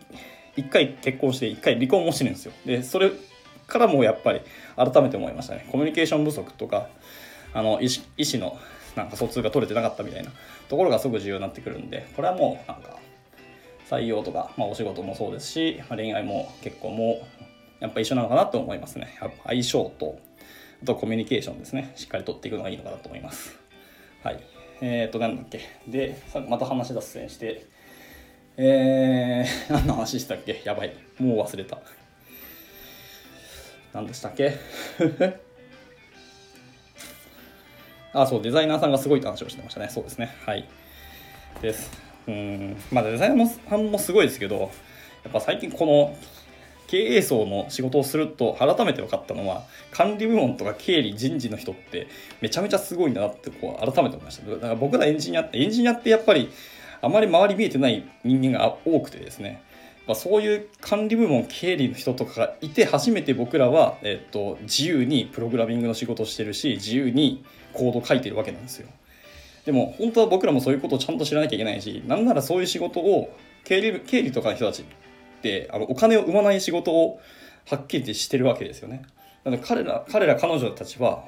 1回結婚して1回離婚もしてるんですよ。でそれからもやっぱり改めて思いましたね。コミュニケーション不足とかあの医師医師のなんか疎通が取れてなかったみたいなところがすごく重要になってくるんでこれはもうなんか採用とか、まあ、お仕事もそうですし、まあ、恋愛も結婚もやっぱ一緒なのかなと思いますね。相性と、あとコミュニケーションですね。しっかりとっていくのがいいのかなと思います。はい。えっ、ー、と、なんだっけ。で、また話脱線して、えー、何の話したっけ？やばい。もう忘れた。何でしたっけ？あ、そう、デザイナーさんがすごいって話をしてましたね。そうですね。はい。です。うん。まあ、デザイナーさんもすごいですけど、やっぱ最近この経営層の仕事をすると改めて分かったのは管理部門とか経理人事の人ってめちゃめちゃすごいんだなってこう改めて思いましただから僕らエンジニアってエンジニアってやっぱりあまり周り見えてない人間が多くてですねまあ、そういう管理部門経理の人とかがいて初めて僕らは、えっと、自由にプログラミングの仕事をしてるし自由にコード書いてるわけなんですよでも本当は僕らもそういうことをちゃんと知らなきゃいけないしなんならそういう仕事を経理経理とかの人たちってあのお金を生まない仕事をはっきりしてるわけですよね。なので彼ら彼ら彼女たちは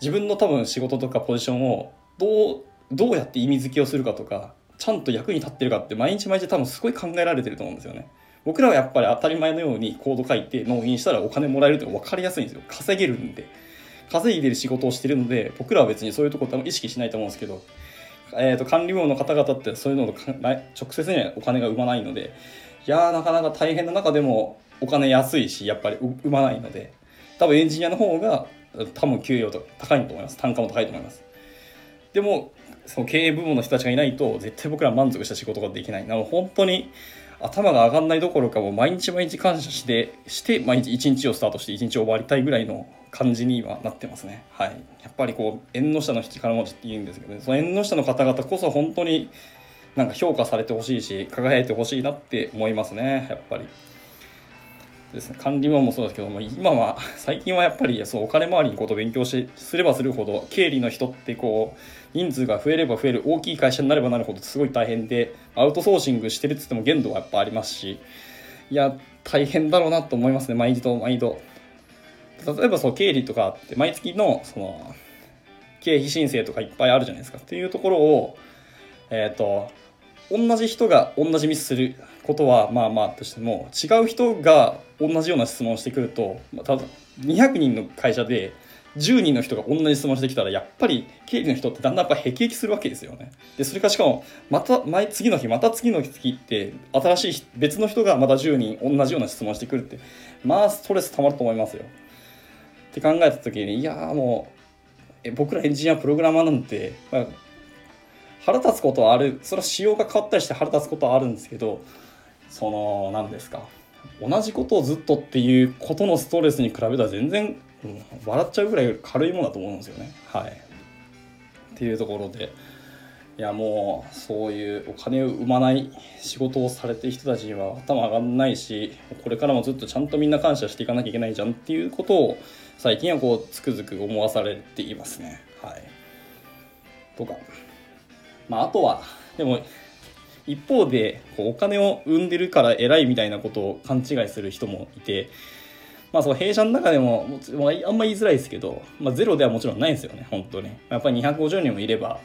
自分の多分仕事とかポジションをどうどうやって意味付けをするかとかちゃんと役に立ってるかって毎日毎日多分すごい考えられてると思うんですよね。僕らはやっぱり当たり前のようにコード書いて納品したらお金もらえるって分かりやすいんですよ。稼げるんで。稼いでる仕事をしてるので僕らは別にそういうとこ多分意識しないと思うんですけど、えーと、管理部門の方々ってそういうのを直接にはお金が生まないのでいやーなかなか大変な中でもお金安いしやっぱり生まないので多分エンジニアの方が多分給料と高いと思います単価も高いと思いますでもその経営部門の人たちがいないと絶対僕ら満足した仕事ができない。なので本当に頭が上がんないどころかもう毎日毎日感謝してして毎日一日をスタートして一日終わりたいぐらいの感じにはなってますね。はい。やっぱりこう縁の下の力持ちって言うんですけどね。その縁の下の方々こそ本当になんか評価されてほしいし輝いてほしいなって思いますね。やっぱり。ですね、管理マンもそうですけども今は最近はやっぱりそうお金回りのことを勉強しすればするほど経理の人ってこう人数が増えれば増える大きい会社になればなるほどすごい大変でアウトソーシングしてるっつっても限度はやっぱありますしいや大変だろうなと思いますね毎度毎度。例えばそう経理とかって毎月のその経費申請とかいっぱいあるじゃないですか。っていうところをえっ、ー、と同じ人が同じミスすることはまあまあとしても違う人が同じような質問をしてくると、ま、ただ200人の会社で10人の人が同じ質問してきたらやっぱり経理の人ってだんだんやっぱ辟易するわけですよね。でそれからしかもまた前次の日また次の日って新しい別の人がまた10人同じような質問してくるってまあストレスたまると思いますよ。って考えた時にいやもうえ僕らエンジニアプログラマーなんて、まあ、腹立つことはあるそれは仕様が変わったりして腹立つことはあるんですけどその何ですか同じことをずっとっていうことのストレスに比べたら全然、笑っちゃうぐらい軽いものだと思うんですよね。はい、っていうところで。いやもうそういうお金を生まない仕事をされてる人たちには頭上がんないしこれからもずっとちゃんとみんな感謝していかなきゃいけないじゃんっていうことを最近はこうつくづく思わされていますね。はい。とか。まああとはでも一方でこうお金を生んでるから偉いみたいなことを勘違いする人もいてまあその弊社の中でももあんま言いづらいですけど、まあ、ゼロではもちろんないんですよね本当に。やっぱり250人もいれば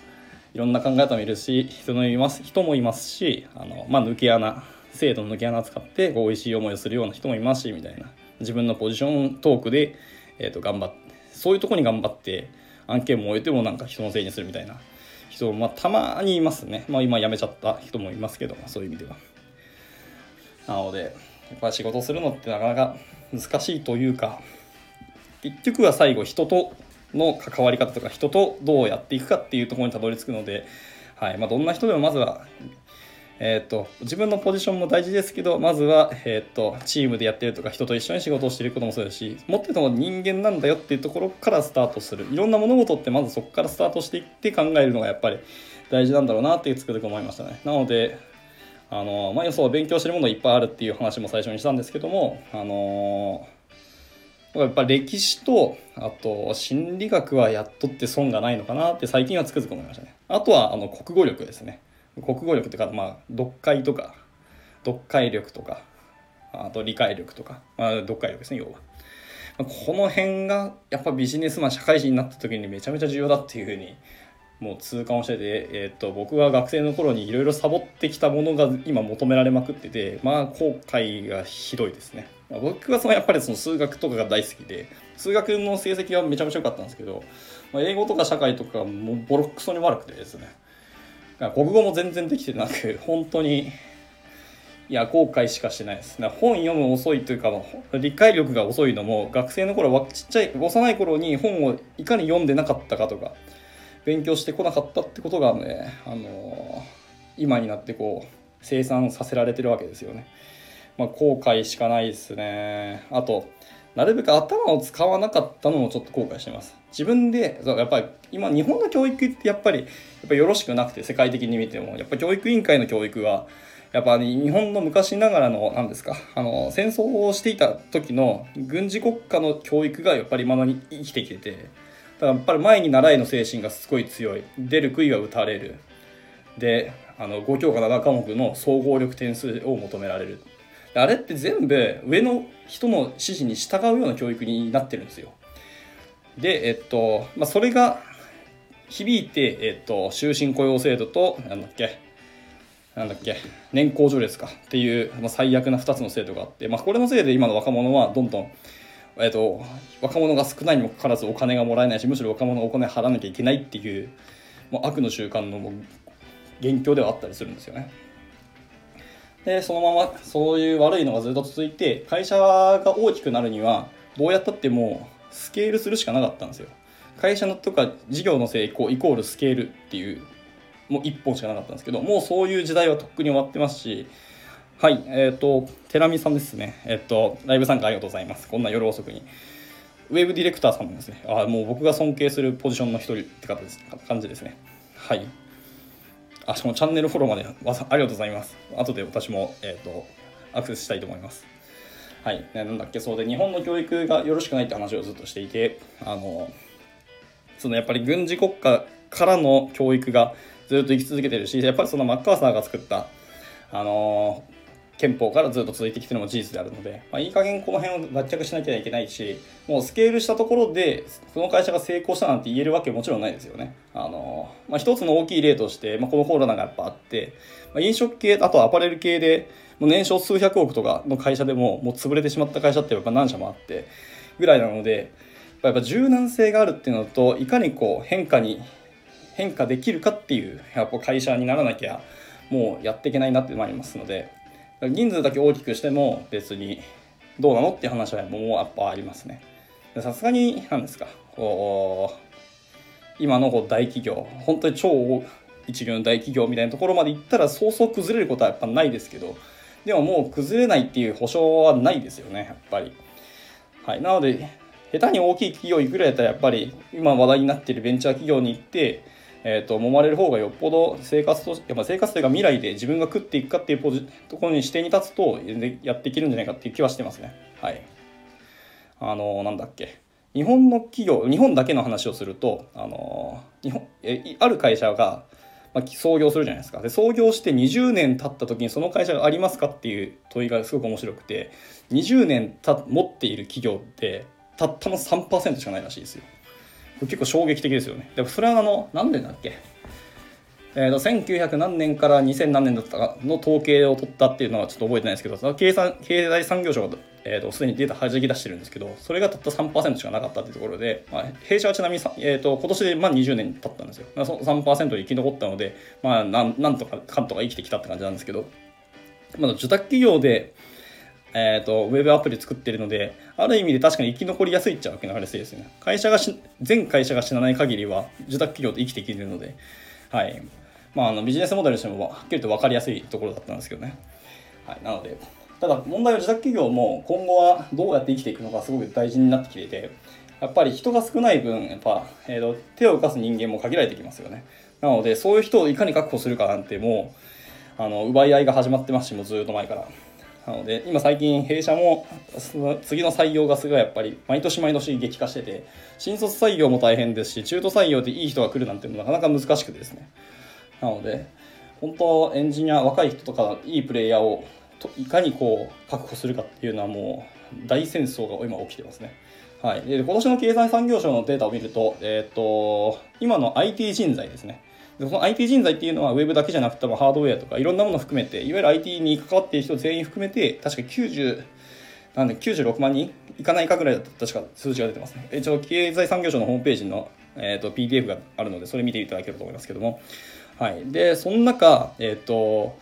いろんな考え方もいるし人もいます人もいますしあの、まあ、抜け穴制度の抜け穴を使ってこう美味しい思いをするような人もいますしみたいな。自分のポジショントークで、えー、と頑張ってそういうとこに頑張って案件も終えてもなんか人のせいにするみたいな。人も、まあ、たまにいますね、まあ、今辞めちゃった人もいますけど、そういう意味では。なのでやっぱ仕事するのってなかなか難しいというか結局は最後人との関わり方とか人とどうやっていくかっていうところにたどり着くので、はいまあ、どんな人でもまずは、えーと、自分のポジションも大事ですけどまずは、えーと、チームでやってるとか人と一緒に仕事をしていることもそうですし持ってても人間なんだよっていうところからスタートする。いろんな物事ってまずそこからスタートしていって考えるのがやっぱり大事なんだろうなっていうつくづく思いましたね。なのであの、まあ、予想勉強してるものいっぱいあるっていう話も最初にしたんですけどもあのーやっぱ歴史とあと心理学はやっとって損がないのかなって最近はつくづく思いましたね。あとはあの国語力ですね。国語力っていうかまあ読解とか読解力とかあと理解力とか、まあ、読解力ですね要は。この辺がやっぱビジネスマン社会人になった時にめちゃめちゃ重要だっていうふうにもう痛感をしてて、えー、っと僕は学生の頃にいろいろサボってきたものが今求められまくっててまあ後悔がひどいですね。僕はそのやっぱりその数学とかが大好きで数学の成績はめちゃめちゃ良かったんですけど、まあ、英語とか社会とかもうボロクソに悪くてですね。国語も全然できてなく本当にいや後悔しかしてないです。ね本読む遅いというか理解力が遅いのも学生の頃はちっちゃい幼い頃に本をいかに読んでなかったかとか勉強してこなかったってことがね、あの今になってこう生産させられてるわけですよね。まあ、後悔しかないですね。あと、なるべく頭を使わなかったのもちょっと後悔してます。自分で、やっぱり今日本の教育ってやっぱり、やっぱよろしくなくて、世界的に見ても、やっぱ教育委員会の教育は、やっぱ、日本の昔ながらの、何ですか、あの、戦争をしていた時の軍事国家の教育がやっぱりまだに生きてきてて、だからやっぱり前に習いの精神がすごい強い。出る杭は打たれる。で、あの、5教科7科目の総合力点数を求められる。あれって全部上の人の指示に従うような教育になってるんですよ。で、えっと、まあ、それが響いて、えっと、終身雇用制度と、なんだっけ、なんだっけ、年功序列かっていう、まあ、最悪な2つの制度があって、まあ、これのせいで今の若者はどんどんえーと、若者が少ないにもかかわらずお金がもらえないしむしろ若者がお金払わなきゃいけないっていうもう悪の習慣のも元凶ではあったりするんですよね。でそのままそういう悪いのがずっと続いて会社が大きくなるにはどうやったってもうスケールするしかなかったんですよ。会社のとか事業の成功イコールスケールっていうもう一本しかなかったんですけどもうそういう時代はとっくに終わってますしはい、えっ、ー、と、テラミさんですね。えっ、ー、と、ライブ参加ありがとうございます。こんな夜遅くに。ウェブディレクターさんですね、あもう僕が尊敬するポジションの一人って方です感じですね。はい。あ、しかもチャンネルフォローまでありがとうございます。後で私も、えっ、ー、と、アクセスしたいと思います。はい。なんだっけ、そうで、日本の教育がよろしくないって話をずっとしていて、あの、そのやっぱり軍事国家からの教育がずっと生き続けてるし、やっぱりそのマッカーサーが作った、あの憲法からずっと続いてきてるのも事実であるので、まあ、いい加減この辺を脱却しなきゃいけないしもうスケールしたところでこの会社が成功したなんて言えるわけもちろんないですよね。あのまあ、一つの大きい例として、まあ、このコロナがやっぱあって、まあ、飲食系あとアパレル系でもう年商数百億とかの会社でももう潰れてしまった会社ってやっぱ何社もあってぐらいなのでやっぱ柔軟性があるっていうのといかにこう変化に変化できるかっていうやっぱ会社にならなきゃもうやっていけないなってまいりますので。人数だけ大きくしても別にどうなのっていう話はもうやっぱありますね。さすがに何ですかこう今のこう大企業本当に超一流の大企業みたいなところまで行ったらそうそう崩れることはやっぱないですけどでももう崩れないっていう保証はないですよねやっぱり。はい、なので下手に大きい企業行くらいだったらやっぱり今話題になっているベンチャー企業に行ってえーと、揉まれる方がよっぽど生活とやっぱ生活というか未来で自分が食っていくかっていうポジところに視点に立つとやっていけるんじゃないかっていう気はしてますね。はい。あのなんだっけ。日本の企業日本だけの話をするとあの日本えある会社が、まあ、創業するじゃないですか。で創業して20年経った時にその会社がありますかっていう問いがすごく面白くて20年た持っている企業ってたったの3%しかないらしいですよ。結構衝撃的ですよねでもそれはあの何年だっけ？えーと、1900何年から2000何年だったかの統計を取ったっていうのはちょっと覚えてないですけど、その経産経済産業省が、えーと、すでにデータ弾き出してるんですけど、それがたった3%しかなかったっていうところで、まあ、弊社はちなみに、えーと、今年でまあ20年経ったんですよ。まあ、その3%で生き残ったので、まあ、なんなんとかかんとか生きてきたって感じなんですけど、まだ受託企業で、えっ、ー、と、ウェブアプリ作ってるので、ある意味で確かに生き残りやすいっちゃわけの話ですよね。会社がし、全会社が死なない限りは、受託企業って生きていけるので、はい。まあ、あのビジネスモデルとしてもはっきりと分かりやすいところだったんですけどね。はい、なので、ただ問題は自宅企業も今後はどうやって生きていくのかすごく大事になってきていて、やっぱり人が少ない分、やっぱ、えーと、手を動かす人間も限られてきますよね。なので、そういう人をいかに確保するかなんてもう、あの奪い合いが始まってますし、もうずっと前から。なので、今最近弊社も次の採用がすごいやっぱり毎年毎年激化してて、新卒採用も大変ですし、中途採用でいい人が来るなんてなかなか難しくてですね。なので、本当エンジニア、若い人とかいいプレイヤーをといかにこう確保するかっていうのはもう大戦争が今起きてますね。はい、で今年の経済産業省のデータを見ると,、えーと、今の IT 人材ですね。でその IT 人材っていうのはウェブだけじゃなくてもハードウェアとかいろんなもの含めていわゆる IT に関わっている人全員含めて確か90なんで96万人いかないかぐらいだった確か数字が出てますね。一応経済産業省のホームページの、えーと、PDF があるのでそれ見ていただけると思いますけども。はい、でその中、えっ、ー、と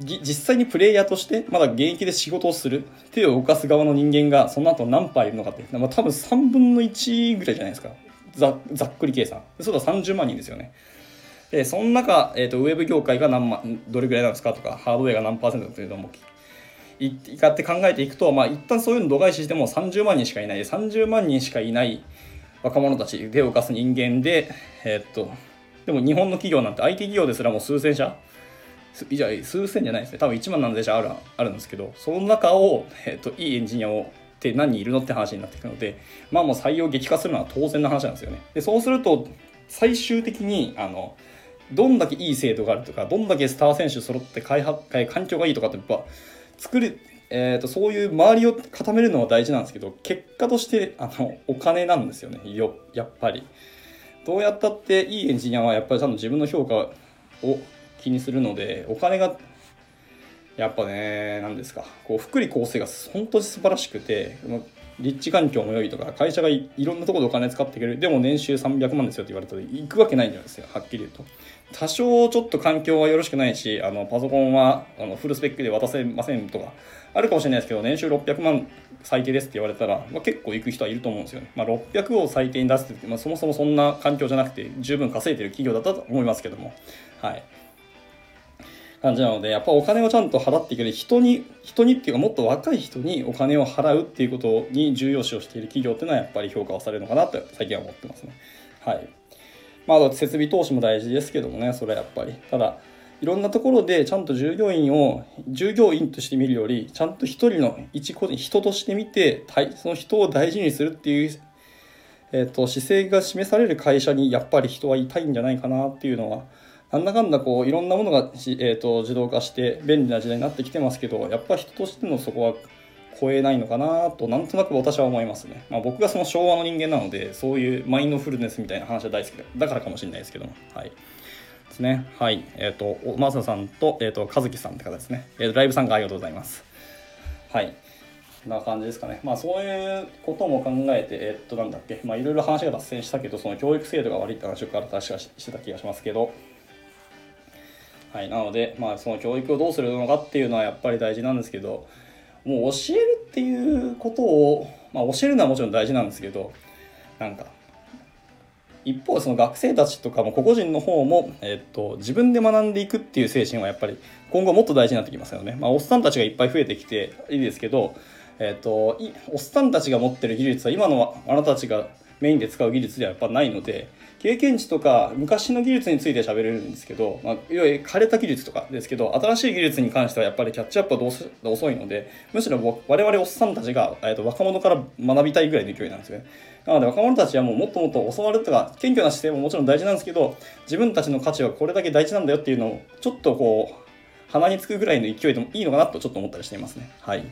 実際にプレイヤーとしてまだ現役で仕事をする手を動かす側の人間がその後何パーいるのかって、まあ、多分3分の1ぐらいじゃないですか。ざざっくり計算。そうだ30万人ですよね。でその中、えーと、ウェブ業界が何万どれぐらいなんですかとかハードウェアが何パーセントというのもいいかって考えていくと、まあ、一旦そういうの度外視しても30万人しかいない。30万人しかいない若者たち手を動かす人間で、えー、っとでも日本の企業なんて IT 企業ですらもう数千社じゃ数千じゃないですね。多分1万何千社あるあるんですけどその中を、えーと、いいエンジニアをって何人いるのって話になっていくのでまあもう採用激化するのは当然の話なんですよね。でそうすると最終的にあのどんだけいい制度があるとかどんだけスター選手揃って開発環境がいいとかってやっぱ作る、えーと、そういう周りを固めるのは大事なんですけど結果としてあのお金なんですよねよやっぱり。どうやったっていいエンジニアはやっぱりちゃんと自分の評価を気にするのでお金がやっぱね何ですかこう福利厚生が本当に素晴らしくて立地環境も良いとか会社がいろんなところでお金使ってくれる。でも年収300万ですよって言われたら行くわけないんですよはっきり言うと。多少ちょっと環境はよろしくないしあのパソコンはあのフルスペックで渡せませんとかあるかもしれないですけど年収600万最低ですって言われたら、まあ、結構行く人はいると思うんですよね、まあ、600を最低に出すって、まあ、そもそもそんな環境じゃなくて十分稼いでる企業だったと思いますけども。はい。感じなのでやっぱお金をちゃんと払っていける人に人にっていうかもっと若い人にお金を払うっていうことに重要視をしている企業っていうのはやっぱり評価をされるのかなって最近は思ってますね。はい。まあ設備投資も大事ですけどもねそれはやっぱり。ただいろんなところでちゃんと従業員を従業員として見るよりちゃんと一人の一個人として見てその人を大事にするっていう、えーと、姿勢が示される会社にやっぱり人はいたいんじゃないかなっていうのはなんだかんだこういろんなものが、えーと、自動化して便利な時代になってきてますけどやっぱ人としてのそこは超えないのかなとなんとなく私は思いますね、まあ、僕がその昭和の人間なのでそういうマインドフルネスみたいな話は大好きだからかもしれないですけどもはい。ですね。はい。えっ、ー、と、マサさんと、えっ、ー、と、和樹さんって方ですね。えっー、ライブ参加ありがとうございます。はい。な感じですかね。まあ、そういうことも考えて、えっと、なんだっけ、まあ、いろいろ話が脱線したけど、その教育制度が悪いって話をから確かしてた気がしますけど、はい。なので、まあ、その教育をどうするのかっていうのはやっぱり大事なんですけど、もう教えるっていうことを、まあ、教えるのはもちろん大事なんですけど、なんか、一方その学生たちとかも個々人の方も、えっと、自分で学んでいくっていう精神はやっぱり今後もっと大事になってきますよね。まあ、おっさんたちがいっぱい増えてきていいですけど、えっと、おっさんたちが持ってる技術は今のあなたたちがメインで使う技術ではやっぱないので経験値とか昔の技術について喋れるんですけど、まあ、いわゆる枯れた技術とかですけど新しい技術に関してはやっぱりキャッチアップは遅いのでむしろ我々おっさんたちが、えー、と若者から学びたいぐらいの勢いなんですね。なので若者たちはもうもっともっと教わるとか謙虚な姿勢ももちろん大事なんですけど自分たちの価値はこれだけ大事なんだよっていうのをちょっとこう鼻につくぐらいの勢いでもいいのかなとちょっと思ったりしていますね。はい。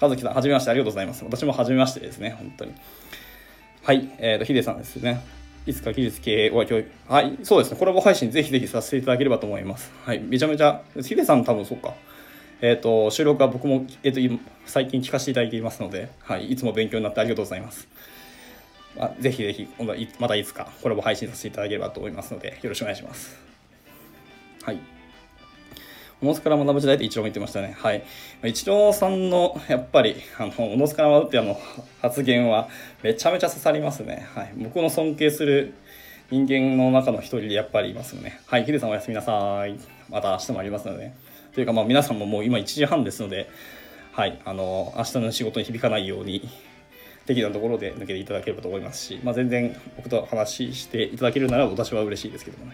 和樹さんはじめましてありがとうございます。私もはじめましてですね本当に。はい。えーとヒデさんですね。いつか技術系は教育。はい、そうですね。コラボ配信ぜひぜひさせていただければと思います。はい、めちゃめちゃ、ヒデさん多分そうか。えっ、ー、と、収録は僕も、えっ、ー、と、最近聞かせていただいていますので、はい、いつも勉強になってありがとうございます。あぜひぜひ、またいつかコラボ配信させていただければと思いますので、よろしくお願いします。はい。おのずから学ぶ時代って一郎も言ってましたね。はい。一郎さんの、やっぱり、あの、おのずから学ぶってあの、発言は、めちゃめちゃ刺さりますね。はい。僕の尊敬する人間の中の一人でやっぱりいますよね。はい。ヒデさんおやすみなさい。また明日もありますので。というか、まあ皆さんももう今1時半ですので、はい。あの、明日の仕事に響かないように、適度なところで抜けていただければと思いますし、まあ、全然僕と話していただけるなら私は嬉しいですけどもね。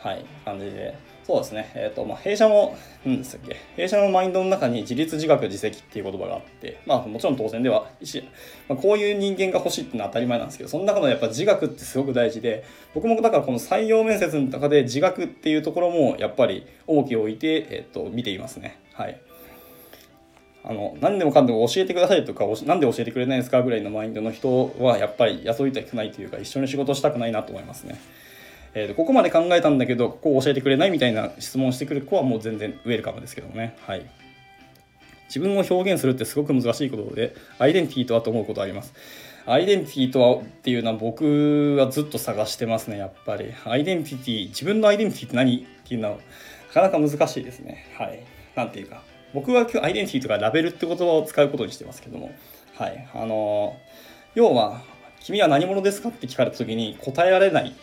はい、感じで。そうですね。えっ、ー、と、まあ、弊社も、何でしたっけ弊社のマインドの中に自立自覚自責っていう言葉があって、まあ、もちろん当然では、まあ、こういう人間が欲しいっていうのは当たり前なんですけど、その中のやっぱ自学ってすごく大事で、僕もだからこの採用面接の中で自学っていうところもやっぱり重きを置いて、えっ、ー、と、見ていますね。はい。あの、何でもかんでも教えてくださいとか、何で教えてくれないんですかぐらいのマインドの人は、やっぱり雇いたくないというか、一緒に仕事したくないなと思いますね。えーと、ここまで考えたんだけどここを教えてくれないみたいな質問してくる子はもう全然ウェルカムですけどね。はい。自分を表現するってすごく難しいことで、アイデンティティとはと思うことあります。アイデンティティとはっていうのは僕はずっと探してますね、やっぱり。アイデンティティ、自分のアイデンティティって何っていうのはなかなか難しいですね。はい。なんていうか。僕は今日アイデンティティとかラベルって言葉を使うことにしてますけども。はい。あの、要は、君は何者ですかって聞かれた時に答えられない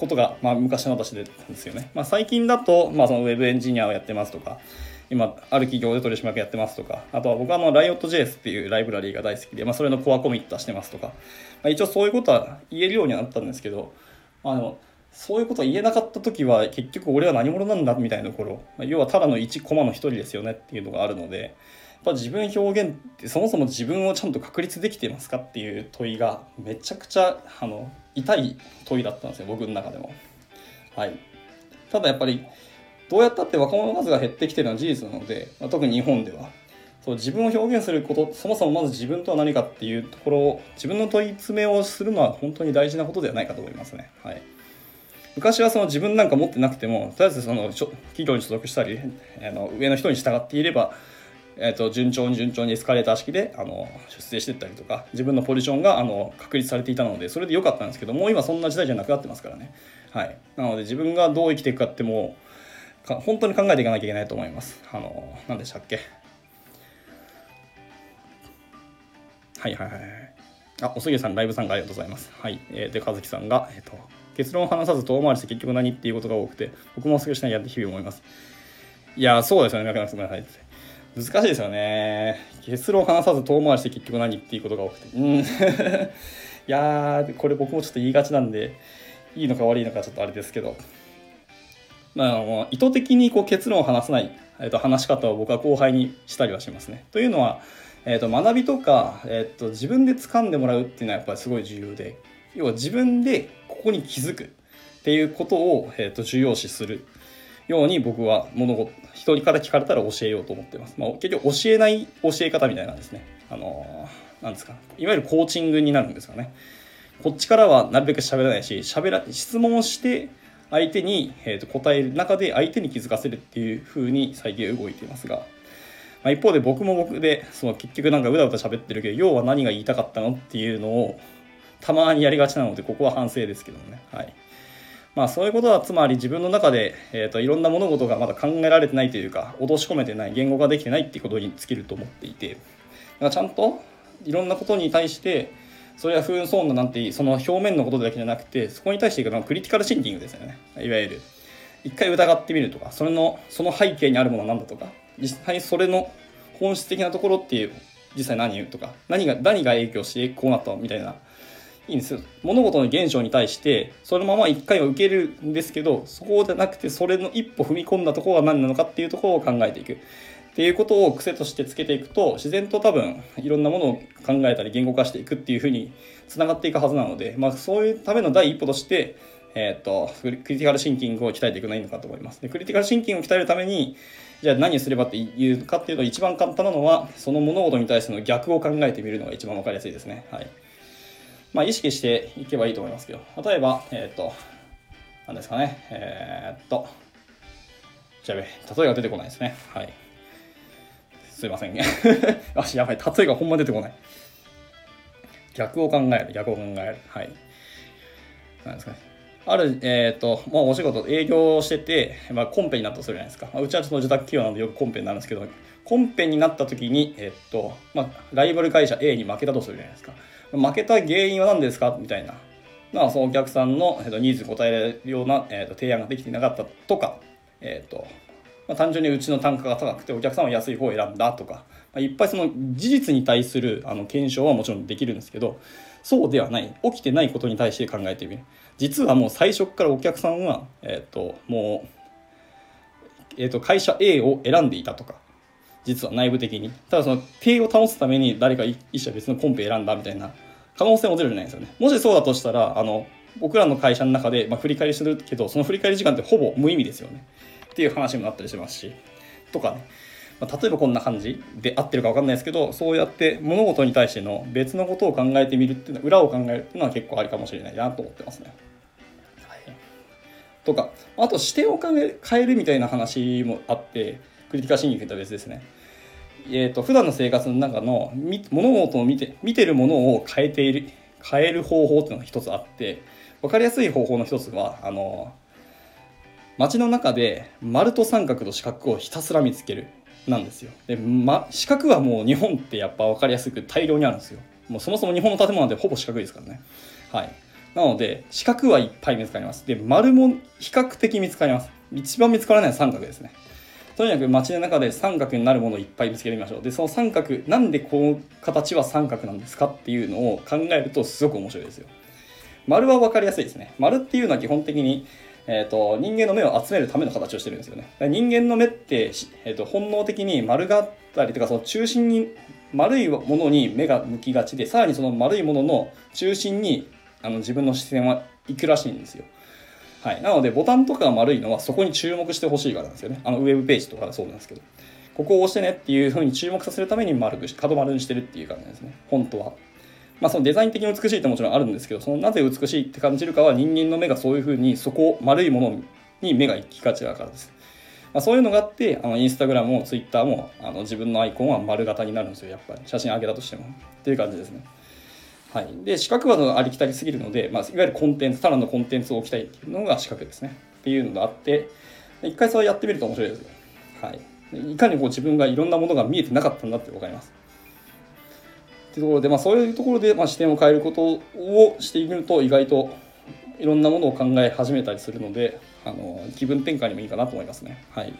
ことが、まあ、昔の私でですよね。まあ、最近だと、まあ、そのウェブエンジニアをやってますとか、今、ある企業で取締役やってますとか、あとは僕はあの、Riot.js っていうライブラリーが大好きで、まあ、それのコアコミットしてますとか、まあ、一応そういうことは言えるようにはなったんですけど、あの、そういうことを言えなかった時は、結局俺は何者なんだみたいなところ、まあ、要はただの1コマの1人ですよねっていうのがあるので、やっぱ自分表現ってそもそも自分をちゃんと確立できていますかっていう問いがめちゃくちゃあの痛い問いだったんですよ僕の中でも。はい、ただやっぱりどうやったって若者の数が減ってきてるのは事実なので、まあ、特に日本ではそう自分を表現することそもそもまず自分とは何かっていうところを自分の問い詰めをするのは本当に大事なことではないかと思いますね。はい昔はその自分なんか持ってなくてもとりあえずその企業に所属したりあの上の人に従っていればえーと、順調に順調にエスカレーター式であの出世していったりとか自分のポジションがあの確立されていたのでそれで良かったんですけどもう今そんな時代じゃなくなってますからね、はい、なので自分がどう生きていくかってもう本当に考えていかなきゃいけないと思います。あの何でしたっけ？はいはいはいあおすぎさんライブ参加ありがとうございます。はい、えー、で和樹さんが、えーと、結論を話さず遠回りして結局何っていうことが多くて僕もすぐしないやって日々思います。いやそうですよね。中村さん難しいですよね。結論を話さず遠回りして結局何っていうことが多くて。うん。いやー、これ僕もちょっと言いがちなんで、いいのか悪いのかちょっとあれですけど。まあ、意図的にこう結論を話さない、えー、と話し方を僕は後輩にしたりはしますね。というのは、えー、と学びとか、えー、と自分で掴んでもらうっていうのはやっぱりすごい重要で、要は自分でここに気づくっていうことを、えー、と重要視するように僕は物事、人から聞かれたら教えようと思ってます。まあ、結局教えない教え方みたいなんですね。あのー、なんですか。いわゆるコーチングになるんですよね。こっちからはなるべく喋らないし、喋ら、質問をして相手に、えー、と答える中で相手に気づかせるっていう風に最近動いていますが、まあ、一方で僕も僕で、その結局なんかうだうだ喋ってるけど、要は何が言いたかったのっていうのをたまにやりがちなので、ここは反省ですけどもね。はい。まあそういうことはつまり自分の中で、えーと、いろんな物事がまだ考えられてないというか落とし込めてない言語ができてないっていうことに尽きると思っていてだからちゃんといろんなことに対してそれは不運そうななんてその表面のことだけじゃなくてそこに対していくのはクリティカルシンキングですよね。いわゆる一回疑ってみるとかそれのその背景にあるものは何だとか実際それの本質的なところっていう実際何言うとか何が何が影響してこうなったみたいないいんですよ物事の現象に対してそのまま一回は受けるんですけどそこじゃなくてそれの一歩踏み込んだところは何なのかっていうところを考えていくっていうことを癖としてつけていくと自然と多分いろんなものを考えたり言語化していくっていうふうにつながっていくはずなので、まあ、そういうための第一歩としてえっ、と、クリティカルシンキングを鍛えていくのがいいのかと思います。で、クリティカルシンキングを鍛えるために、じゃあ何をすればっていうかっていうと、一番簡単なのは、その物事に対しての逆を考えてみるのが一番わかりやすいですね。はい。まあ、意識していけばいいと思いますけど、例えば、えっ、と、何ですかね、えー、っと、じゃあ、例えが出てこないですね。はい。すいませんね。あ、やばい、例えがほんま出てこない。逆を考える、逆を考える。はい。なんですかね。ある、えっ、と、もうお仕事、営業してて、まあ、コンペになったとするじゃないですか。まあ、うちはちょっと受託企業なのでよくコンペになるんですけど、コンペになった時に、えっ、と、まあ、ライバル会社 A に負けたとするじゃないですか。負けた原因は何ですか？みたいな。まあ、そのお客さんの、えーと、ニーズに応えられるような、えーと、提案ができていなかったとか、えっ、ー、と、まあ、単純にうちの単価が高くてお客さんは安い方を選んだとか、まあ、いっぱいその事実に対するあの検証はもちろんできるんですけど、そうではない、起きてないことに対して考えてみる。実はもう最初からお客さんは、えっ、ー、と、もう、えっ、ー、と、会社 A を選んでいたとか、実は内部的に。ただその、定を保つために誰か一社別のコンペ選んだみたいな可能性もゼロじゃないですよね。もしそうだとしたら、あの、僕らの会社の中で、まあ、振り返りするけど、その振り返り時間ってほぼ無意味ですよね。っていう話もあったりしますし、とかね。まあ、例えばこんな感じで合ってるか分かんないですけどそうやって物事に対しての別のことを考えてみるっていうのは裏を考えるっていうのは結構ありかもしれないなと思ってますね。はい、とかあと視点を変えるみたいな話もあってクリティカシンキングとは別ですね。えーと、普段の生活の中の物事を見て見てるものを変えている変える方法っていうのが一つあって分かりやすい方法の一つはあの街の中で丸と三角と四角をひたすら見つけるなんですよ。で、ま、四角はもう日本ってやっぱ分かりやすく大量にあるんですよ。もうそもそも日本の建物なんてほぼ四角いですからね。はい。なので四角はいっぱい見つかります。で丸も比較的見つかります。一番見つからないのは三角ですね。とにかく街の中で三角になるものをいっぱい見つけてみましょうでその三角なんでこの形は三角なんですかっていうのを考えるとすごく面白いですよ丸は分かりやすいですね丸っていうのは基本的にえーと、人間の目を集めるための形をしてるんですよね。人間の目って、えーと、本能的に丸があったりとかその中心に丸いものに目が向きがちでさらにその丸いものの中心にあの自分の視線は行くらしいんですよ。はい、なのでボタンとかが丸いのはそこに注目してほしいからなんですよね。あのウェブページとかそうなんですけど。ここを押してねっていうふうに注目させるために丸くし角丸にしてるっていう感じですね。本当は。まあ、そのデザイン的に美しいってもちろんあるんですけどそのなぜ美しいって感じるかは人間の目がそういうふうにそこ丸いものに目が行きがちだからです。まあ、そういうのがあってあのインスタグラムもツイッターもあの自分のアイコンは丸型になるんですよやっぱり写真上げたとしてもっていう感じですね。はい、で四角はありきたりすぎるので、まあ、いわゆるコンテンツただのコンテンツを置きたいっていうのが四角ですねっていうのがあって一回それやってみると面白いですよ。はい、いかにこう自分がいろんなものが見えてなかったんだって分かります。っていうところで、まあ、そういうところで、まあ、視点を変えることをしてみると意外といろんなものを考え始めたりするのであの気分転換にもいいかなと思いますね。はい。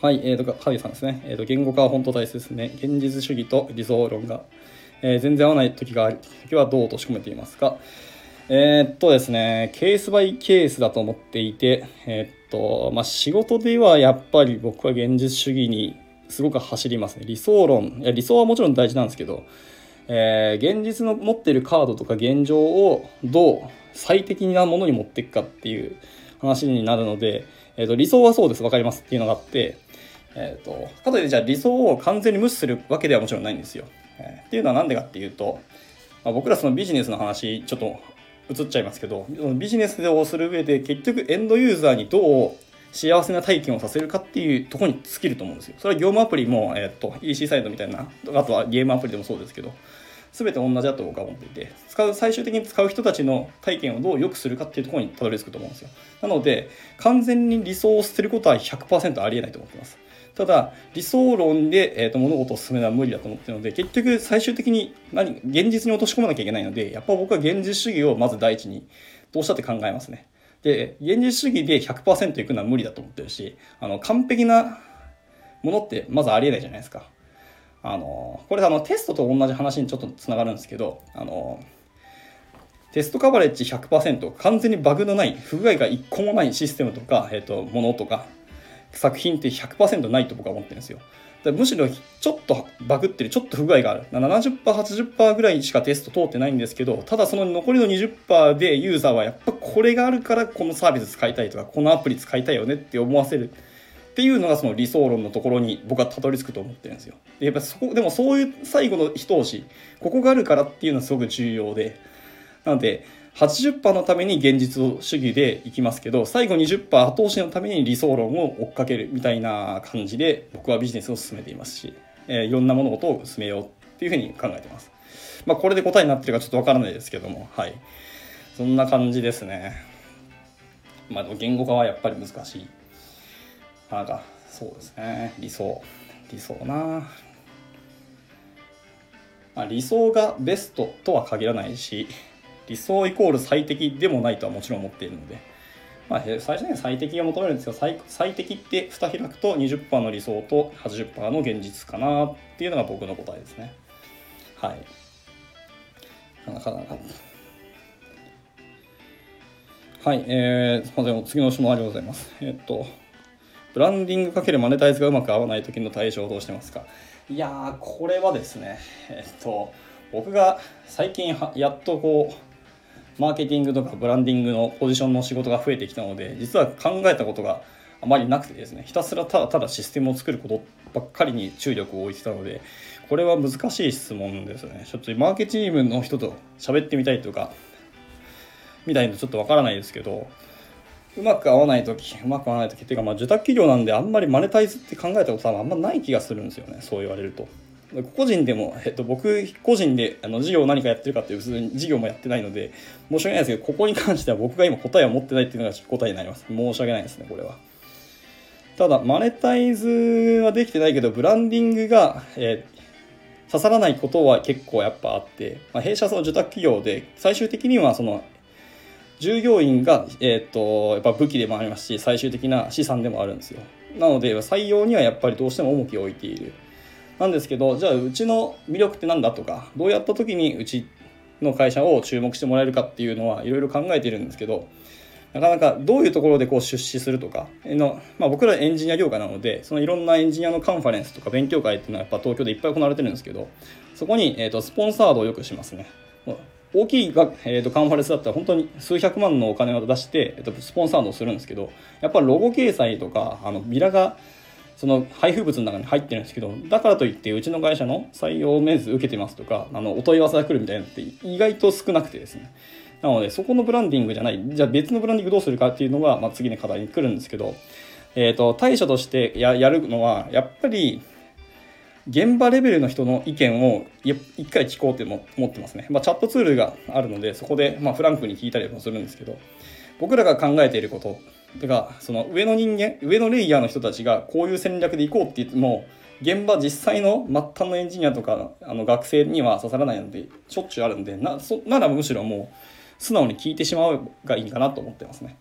はい、えーと、ハリーさんですね。えーと、言語化は本当大切ですね。現実主義と理想論が、えー、全然合わない時がある時はどう落とし込めていますか？えー、っとですね、ケースバイケースだと思っていて、えー、っと、まあ、仕事ではやっぱり僕は現実主義にすごく走りますね。理想論。いや理想はもちろん大事なんですけど、えー、現実の持ってるカードとか現状をどう最適なものに持っていくかっていう話になるので、えーと、理想はそうです、分かりますっていうのがあって、えーと、かといってじゃあ理想を完全に無視するわけではもちろんないんですよ。えー、っていうのは何でかっていうと、まあ、僕らそのビジネスの話ちょっと移っちゃいますけどそのビジネスをする上で結局エンドユーザーにどう幸せな体験をさせるかっていうとこに尽きると思うんですよ。それは業務アプリも、えっ、と EC サイトみたいな、あとはゲームアプリでもそうですけど、全て同じだと僕は思っていて、使う、最終的に使う人たちの体験をどう良くするかっていうところにたどり着くと思うんですよ。なので、完全に理想を捨てることは100%ありえないと思ってます。ただ、理想論で、えーと、物事を進めるのは無理だと思ってるので、結局最終的に何、現実に落とし込まなきゃいけないので、やっぱ僕は現実主義をまず第一に、どうしたって考えますね。で、現実主義で100%いくのは無理だと思ってるし、あの、完璧なものってまずありえないじゃないですか。あのこれあのテストと同じ話にちょっとつながるんですけどあのテストカバレッジ100%完全にバグのない不具合が1個もないシステムとか、えーと、ものとか作品って100%ないと僕は思ってるんですよ。だむしろちょっとバグってるちょっと不具合がある。70%80% ぐらいしかテスト通ってないんですけどただその残りの20%でユーザーはやっぱこれがあるからこのサービス使いたいとかこのアプリ使いたいよねって思わせる。っていうのがその理想論のところに僕はたどり着くと思ってるんですよ。でやっぱそこでもそういう最後の一押しここがあるからっていうのはすごく重要で。なので80%のために現実主義でいきますけど最後20%後押しのために理想論を追っかけるみたいな感じで僕はビジネスを進めていますし、えー、いろんな物事を進めようっていうふうに考えてます。まあ、これで答えになってるかちょっとわからないですけども、はい。そんな感じですね。まあ、言語化はやっぱり難しい。なんか、そうですね。理想。理想なまあ、理想がベストとは限らないし、理想イコール最適でもないとはもちろん思っているので、まあ、最初に最適が求めるんですけど最最適って蓋開くと20%の理想と80%の現実かなっていうのが僕の答えですね。はい。なかなか。はいえー、すみません次の質問ありがとうございます。えっとブランディングかけるマネタイズがうまく合わない時の対処をどうしてますか？いやーこれはですねえっと僕が最近やっとこうマーケティングとかブランディングのポジションの仕事が増えてきたので実は考えたことがあまりなくてですねひたすらただただシステムを作ることばっかりに注力を置いてたのでこれは難しい質問ですね。ちょっとマーケチームの人と喋ってみたいとかみたいのちょっとわからないですけどうまく合わない時うまく合わない時っていうかまあ受託企業なんであんまりマネタイズって考えたことはあんまない気がするんですよねそう言われると。個人でも、えっと、僕個人であの事業を何かやってるかっていう普通に事業もやってないので申し訳ないですけどここに関しては僕が今答えを持ってないっていうのが答えになります。申し訳ないですねこれは。ただマネタイズはできてないけどブランディングが、えー、刺さらないことは結構やっぱあって、まあ、弊社その受託企業で最終的にはその従業員が、えーと、やっぱ武器でもありますし最終的な資産でもあるんですよ。なので採用にはやっぱりどうしても重きを置いている。なんですけどじゃあうちの魅力って何だとかどうやった時にうちの会社を注目してもらえるかっていうのはいろいろ考えているんですけどなかなかどういうところでこう出資するとかの、まあ、僕らエンジニア業界なのでそのいろんなエンジニアのカンファレンスとか勉強会っていうのはやっぱ東京でいっぱい行われてるんですけどそこに、えーと、スポンサードをよくしますね。大きいが、えーと、カンファレンスだったら本当に数百万のお金を出して、えーとスポンサードをするんですけどやっぱロゴ掲載とかあのビラがその配布物の中に入ってるんですけどだからといってうちの会社の採用面接受けてますとかあのお問い合わせが来るみたいなのって意外と少なくてですね。なのでそこのブランディングじゃない。じゃあ別のブランディングどうするかっていうのが、まあ、次の課題に来るんですけど、えーと、対処としてややるのはやっぱり現場レベルの人の意見を一回聞こうって思ってますね、まあ、チャットツールがあるのでそこでまフランクに聞いたりもするんですけど僕らが考えていることてかその上の人間上のレイヤーの人たちがこういう戦略でいこうって言っても現場実際の末端のエンジニアとかあの学生には刺さらないのでしょっちゅうあるんでなそならむしろもう素直に聞いてしまうがいいかなと思ってますね。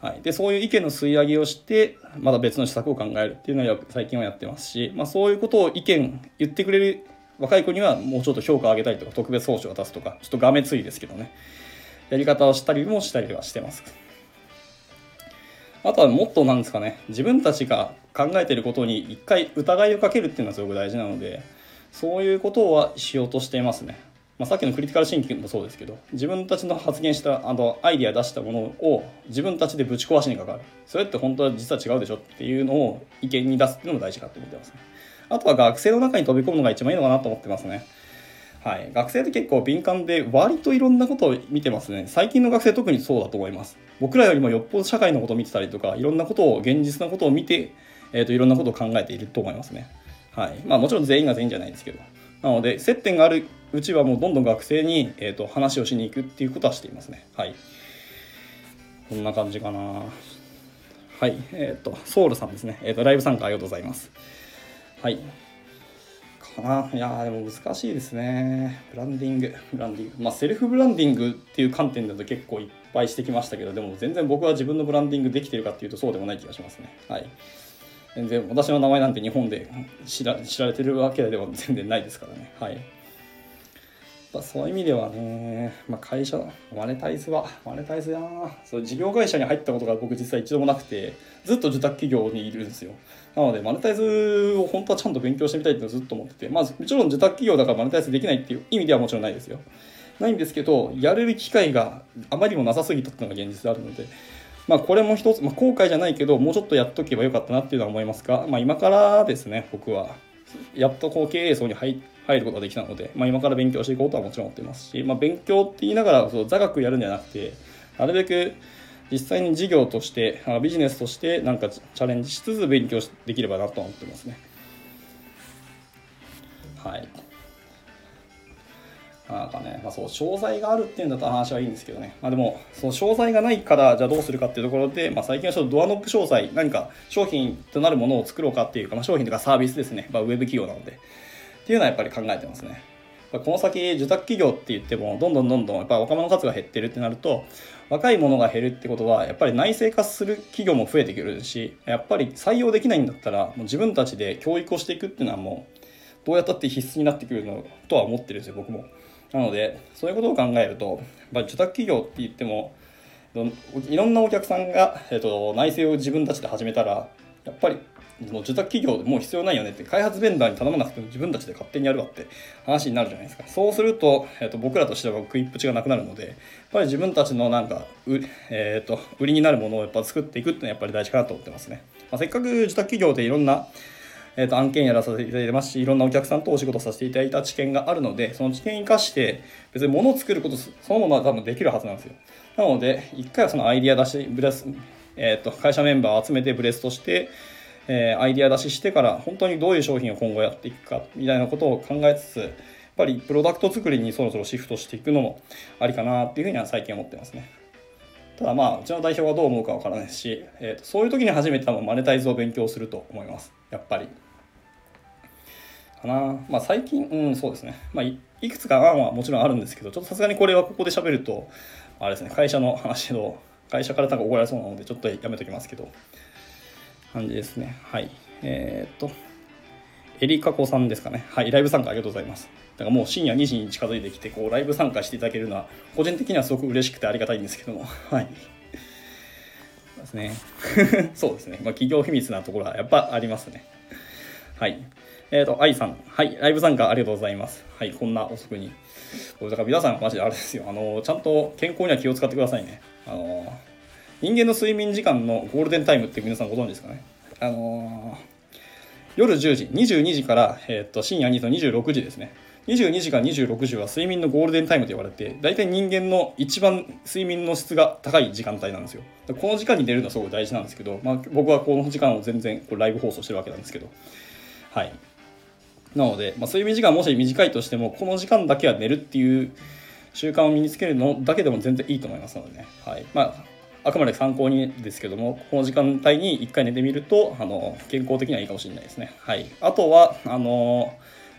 はい、でそういう意見の吸い上げをしてまた別の施策を考えるっていうのは最近はやってますし、まあ、そういうことを意見言ってくれる若い子にはもうちょっと評価を上げたりとか特別報酬を出すとかちょっとがめついですけどねやり方をしたりもしたりはしてます。あとはもっとなんですかね自分たちが考えてることに一回疑いをかけるっていうのはすごく大事なのでそういうことはしようとしていますね。まあ、さっきのクリティカルシンキングもそうですけど自分たちの発言したあのアイディア出したものを自分たちでぶち壊しにかかる。それって本当は実は違うでしょっていうのを意見に出すっていうのも大事かと思ってますね。あとは学生の中に飛び込むのが一番いいのかなと思ってますね。はい、学生って結構敏感で割といろんなことを見てますね。最近の学生特にそうだと思います。僕らよりもよっぽど社会のことを見てたりとかいろんなことを現実なことを見て、えーと、いろんなことを考えていると思いますね。はい。まあもちろん全員が全員じゃないですけど。なので接点があるうちはもうどんどん学生に、えーと、話をしに行くっていうことはしていますね。はい。こんな感じかな。はい。えっ、ー、とソウルさんですね、えーとライブ参加ありがとうございます。はい。かないやでも難しいですね。ブランディング。ブランディング。まあセルフブランディングっていう観点だと結構いっぱいしてきましたけどでも全然僕は自分のブランディングできてるかっていうとそうでもない気がしますね。はい。全然私の名前なんて日本で知られてるわけでは 全然ないですからね。はい。そういう意味ではね、まあ、会社マネタイズはマネタイズやなそう事業会社に入ったことが僕実は一度もなくてずっと受託企業にいるんですよ。なのでマネタイズを本当はちゃんと勉強してみたいってずっと思っててまあもちろん受託企業だからマネタイズできないっていう意味ではもちろんないですよ。ないんですけどやる機会があまりにもなさすぎたっていうのが現実であるのでまあ、これも一つ、まあ、後悔じゃないけどもうちょっとやっとけばよかったなっていうのは思いますが、まあ、今からですね僕は。やっとこう経営層に入入ることができたので、まあ、今から勉強していこうとはもちろん思ってますし、まあ、勉強って言いながらそう座学やるんじゃなくてなるべく実際に事業としてビジネスとしてなんかチャレンジしつつ勉強できればなと思ってますね。はい。なんかね、まあ、そう商材があるっていうんだったら話はいいんですけどね、まあ、でもその商材がないからじゃあどうするかっていうところで、まあ、最近はちょっとドアノック商材何か商品となるものを作ろうかっていうか、まあ、商品とかサービスですね、まあ、ウェブ企業なので。っていうのはやっぱり考えてますね。この先受託企業って言ってもどんどんどんどんやっぱ若者の数が減ってるってなると若い者が減るってことはやっぱり内製化する企業も増えてくるしやっぱり採用できないんだったらもう自分たちで教育をしていくっていうのはもうどうやったって必須になってくるのとは思ってるんですよ僕も。なのでそういうことを考えると、まあ、受託企業って言ってもいろんなお客さんが、えーと、内製を自分たちで始めたらやっぱり受託企業もう必要ないよねって開発ベンダーに頼まなくても自分たちで勝手にやるわって話になるじゃないですかそうすると,、えーと、僕らとしては食いっぷちがなくなるのでっぱり自分たちのなんかう、えーと、売りになるものをやっぱ作っていくっていうのはやっぱり大事かなと思ってますね、まあ、せっかく受託企業でいろんなえー、と案件やらさせていただいてますしいろんなお客さんとお仕事させていただいた知見があるのでその知見を生かして別に物を作ることそのものは多分できるはずなんですよ。なので一回はそのアイディア出しブレス、えー、と会社メンバーを集めてブレスとしてえー、アイディア出ししてから本当にどういう商品を今後やっていくかみたいなことを考えつつぱりプロダクト作りにそろそろシフトしていくのもありかなっていうふうには最近思ってますね。ただまあうちの代表はどう思うかわからないし、えーと、そういう時に初めて多分マネタイズを勉強すると思います。やっぱり。かな。まあ最近うんそうですね。まあいくつか案はもちろんあるんですけどちょっとさすがにこれはここで喋るとあれですね会社の話の会社からなんか怒られそうなのでちょっとやめときますけど。感じですね。はい。えー、っとエリカコさんですかねはいライブ参加ありがとうございますだからもう深夜2時に近づいてきてこうライブ参加していただけるのは個人的にはすごく嬉しくてありがたいんですけどもはいですね そうですね、まあ、企業秘密なところはやっぱありますねはいえっ、ー、と、愛さん。はい。ライブ参加ありがとうございます。はい。こんな遅くに。だから皆さん、マジであれですよ。あの、ちゃんと健康には気を使ってくださいね。あの、人間の睡眠時間のゴールデンタイムって皆さんご存知ですかね。あの、夜10時、22時から、えっ、と、深夜2と26時ですね。22時から26時は睡眠のゴールデンタイムと言われて、大体人間の一番睡眠の質が高い時間帯なんですよ。この時間に出るのはすごく大事なんですけど、まあ、僕はこの時間を全然こうライブ放送してるわけなんですけど、はい。なので、まあ、睡眠時間もし短いとしてもこの時間だけは寝るっていう習慣を身につけるのだけでも全然いいと思いますのでね、はいまあ、あくまで参考にですけどもこの時間帯に1回寝てみるとあの健康的にはいいかもしれないですね、はい、あとはあの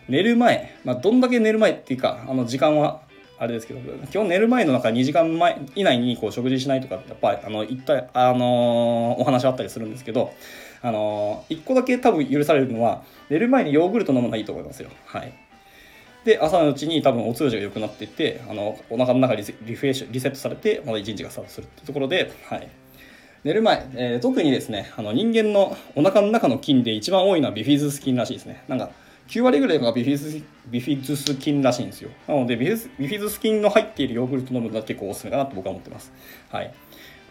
寝る前、まあ、どんだけ寝る前っていうかあの時間はあれですけど基本寝る前の中2時間前以内にこう食事しないとかってやっぱりあの一体あのお話あったりするんですけどあの1個だけ多分許されるのは寝る前にヨーグルト飲むのがいいと思いますよ。はい。で朝のうちに多分お通じが良くなっていってあのお腹の中リリフレッシュリセットされてまだ1日がスタートするってところで、はい、寝る前、えー、特にですねあの人間のお腹の中の菌で一番多いのはビフィズス菌らしいですね。なんか9割ぐらいがビフィズビフィズス菌らしいんですよ。なのでビフィズス菌の入っているヨーグルト飲むのが結構おすすめかなと僕は思ってます。はい。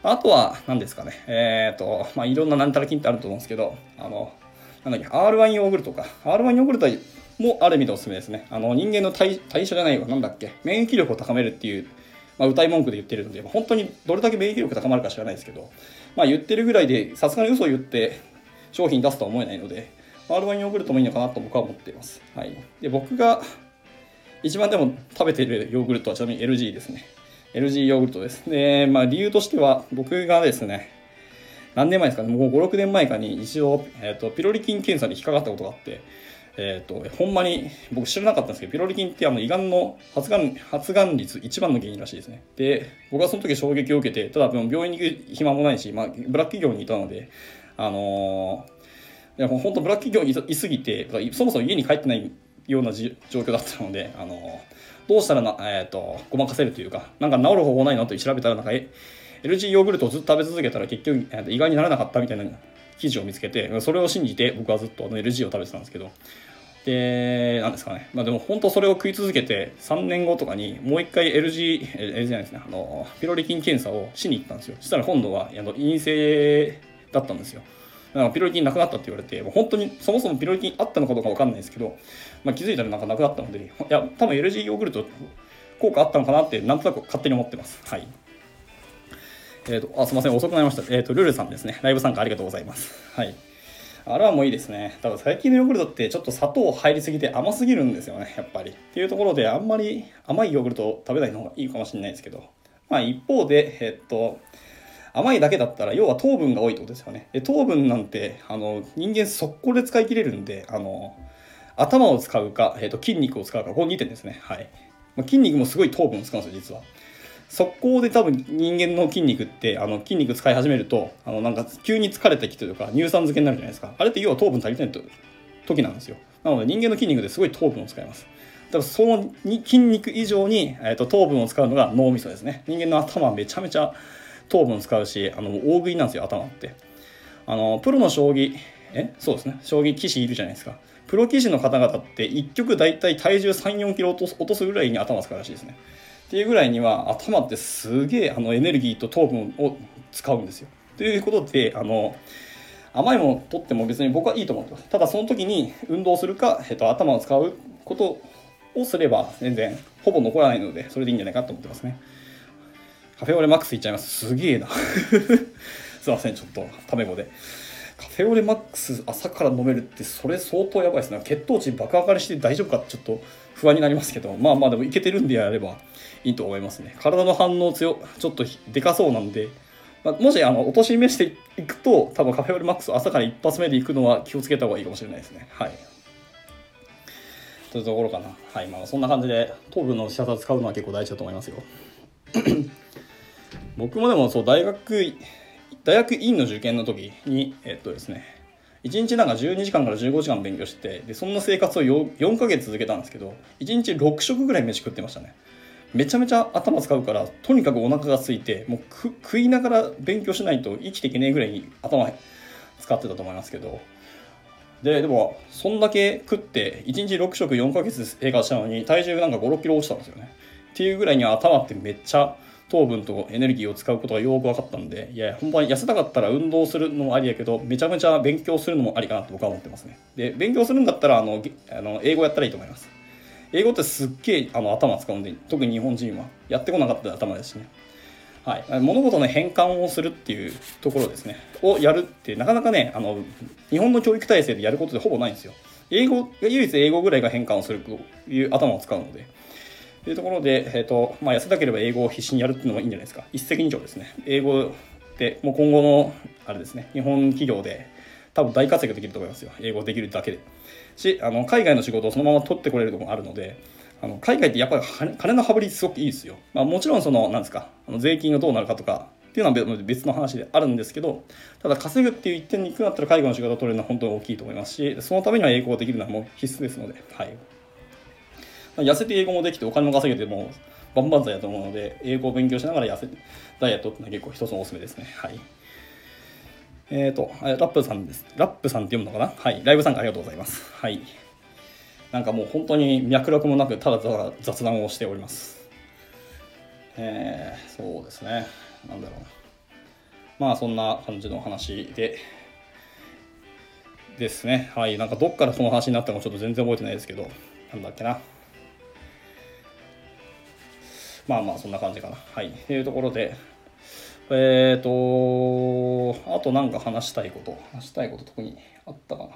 あとは、何ですかね。えっ、ー、と、まあ、いろんななんたら菌ってあると思うんですけど、あの、なんだっけ、R1 ヨーグルトか。R1 ヨーグルトもある意味でおすすめですね。あの、人間の代代謝じゃないわ、なんだっけ、免疫力を高めるっていう、まあ、歌い文句で言ってるので、本当にどれだけ免疫力高まるか知らないですけど、まあ、言ってるぐらいで、さすがに嘘を言って商品出すとは思えないので、R1 ヨーグルトもいいのかなと僕は思っています。はい。で、僕が一番でも食べてるヨーグルトはちなみに LG ですね。LG ヨーグルトです。で、まあ理由としては、僕がですね、何年前ですかね、もう5、6年前かに一度、えっ、ー、と、ピロリ菌検査に引っかかったことがあって、えっ、ー、と、ほんまに、僕知らなかったんですけど、ピロリ菌ってあの胃がんの発がん、発がん率一番の原因らしいですね。で、僕はその時衝撃を受けて、ただ病院に行く暇もないし、まあ、ブラック企業にいたので、あのーいや本当ブラック企業にいすぎてそもそも家に帰ってないような状況だったのであのどうしたらな、えーと、ごまかせるというかなんか治る方法ないの？と調べたらなんか LG ヨーグルトをずっと食べ続けたら結局、えー、意外にならなかったみたいな記事を見つけてそれを信じて僕はずっとあの LG を食べてたんですけどで、なんですかね。まあでも本当それを食い続けて、3年後とかにもう一回 LG、LG じゃないですね、あの、ピロリ菌検査をしに行ったんですよ。そしたら今度は、あの、陰性だったんですよ。だからピロリ菌なくなったって言われて、もう本当にそもそもピロリ菌あったのかどうかわかんないですけど、まあ気づいたらなんかなくなったので、いや、多分 LG ヨーグルト効果あったのかなって、なんとなく勝手に思ってます。はい。えっ、ー、と、あ、すみません、遅くなりました。えっ、ー、と、ルールさんですね。ライブ参加ありがとうございます。はい。あれはもういいですね。多分最近のヨーグルトってちょっと砂糖入りすぎて甘すぎるんですよね、やっぱり。っていうところであんまり甘いヨーグルト食べないのがいいかもしれないですけど。まあ一方で、えっと、甘いだけだったら要は糖分が多いってことですよね。で糖分なんてあの人間速攻で使い切れるんで、あの頭を使うか、えっと、筋肉を使うか、この2点ですね。はい。ま、筋肉もすごい糖分を使うんですよ、実は。速攻で多分人間の筋肉ってあの筋肉使い始めるとあのなんか急に疲れてきてとか乳酸漬けになるじゃないですか。あれって要は糖分足りてない時なんですよ。なので人間の筋肉ですごい糖分を使います。だからその筋肉以上に、えーと、糖分を使うのが脳みそですね。人間の頭はめちゃめちゃ糖分使うしあの大食いなんですよ頭って。あのプロの将棋え？そうですね。将棋棋士いるじゃないですか。プロ棋士の方々って1局大体体重3 4キロ落とすぐらいに頭使うらしいですね。っていうぐらいには頭ってすげえあのエネルギーと糖分を使うんですよ。ということであの甘いものを取っても別に僕はいいと思ってます。ただその時に運動するか、えっと、頭を使うことをすれば全然ほぼ残らないのでそれでいいんじゃないかと思ってますね。カフェオレマックスいっちゃいます。すげえな。すいません、ちょっとタメ語で。カフェオレマックス朝から飲めるってそれ相当やばいですね。血糖値爆上がりして大丈夫かちょっと不安になりますけど、まあまあでもいけてるんでやればいいと思いますね。体の反応強、ちょっとでかそうなんで、まあ、もしあの、落としめしていくと、多分カフェオレマックス朝から一発目で行くのは気をつけた方がいいかもしれないですね。はい。というところかな。はい。まあそんな感じで、糖分の仕方使うのは結構大事だと思いますよ。僕もでもそう、大学、大学院の受験の時に、えっとですね、1日なんか12時間から15時間勉強してでそんな生活を 4, 4ヶ月続けたんですけど1日6食ぐらい飯食ってましたね。めちゃめちゃ頭使うからとにかくお腹が空いてもう食いながら勉強しないと生きていけねえぐらいに頭使ってたと思いますけど。ででもそんだけ食って1日6食4ヶ月生活したのに体重なんか5 6キロ落ちたんですよね。っていうぐらいに頭ってめっちゃ糖分とエネルギーを使うことがよく分かったんで、いや、本番痩せたかったら運動するのもありやけど、めちゃめちゃ勉強するのもありかなと僕は思ってますね。で、勉強するんだったら、あの、あの英語やったらいいと思います。英語ってすっげえあの頭使うんで、特に日本人は。やってこなかったら頭ですしね。はい、物事の変換をするっていうところですね。をやるってなかなかね、あの、日本の教育体制でやることでほぼないんですよ。英語、唯一英語ぐらいが変換をするという頭を使うので。というところで、え、ー、と、まあ、痩せたければ英語を必死にやるっていうのもいいんじゃないですか。一石二鳥ですね。英語ってもう今後の、あれですね、日本企業で多分大活躍できると思いますよ。英語できるだけで。し、あの、海外の仕事をそのまま取ってこれるところもあるので、あの海外ってやっぱり金の羽振りすごくいいですよ。まあ、もちろんその、なんですか、あの税金がどうなるかとかっていうのは別の話であるんですけど、ただ稼ぐっていう一点に行くんだったら海外の仕事を取れるのは本当に大きいと思いますし、そのためには英語ができるのはもう必須ですので、はい。痩せて英語もできてお金も稼げてもバンバンだと思うので英語を勉強しながら痩せダイエットってのは結構一つのおすすめですね。はい。えっ、ー、とラップさんです。ラップさんって読むのかな？はい。ライブ参加ありがとうございます。はい。なんかもう本当に脈絡もなくただただ雑談をしております。えー、そうですね。なんだろう。まあそんな感じの話でですね。はい。なんかどっからその話になったのかちょっと全然覚えてないですけどなんだっけな。まあまあそんな感じかな。はい。というところで、えっ、ー、と、あとなんか話したいこと、話したいこと特にあったかな。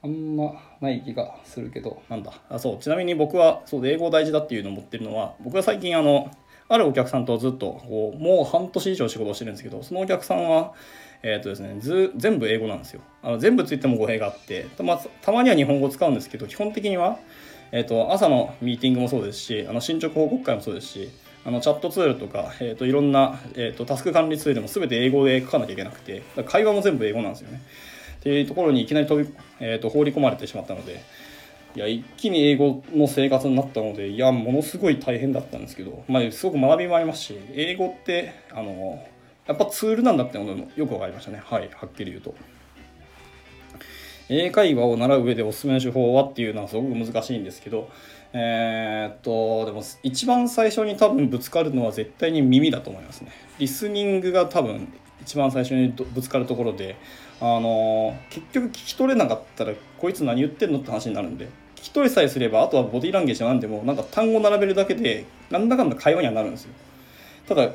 あんまない気がするけど、なんだ。あ、そう、ちなみに僕は、そう、英語大事だっていうのを持ってるのは、僕は最近あの、あるお客さんとずっとこう、もう半年以上仕事をしてるんですけど、そのお客さんは、えっ、ー、とですね、ず全部英語なんですよ。あの全部ついても語弊があってたま、たまには日本語を使うんですけど、基本的には、えーと、朝のミーティングもそうですしあの進捗報告会もそうですしあのチャットツールとか、えーと、いろんな、えーと、タスク管理ツールも全て英語で書かなきゃいけなくて会話も全部英語なんですよね。っていうところにいきなり飛び、えーと、放り込まれてしまったのでいや一気に英語の生活になったのでいやものすごい大変だったんですけど、まあ、すごく学びもありますし英語ってあのやっぱツールなんだってこともよく分かりましたねはいはっきり言うと。英会話を習う上でおすすめの手法はっていうのはすごく難しいんですけどえー、っとでも一番最初に多分ぶつかるのは絶対に耳だと思いますね。リスニングが多分一番最初にぶつかるところであの結局聞き取れなかったらこいつ何言ってんのって話になるんで聞き取りさえすればあとはボディーランゲージなんでもなんか単語並べるだけでなんだかんだ会話にはなるんですよ。ただ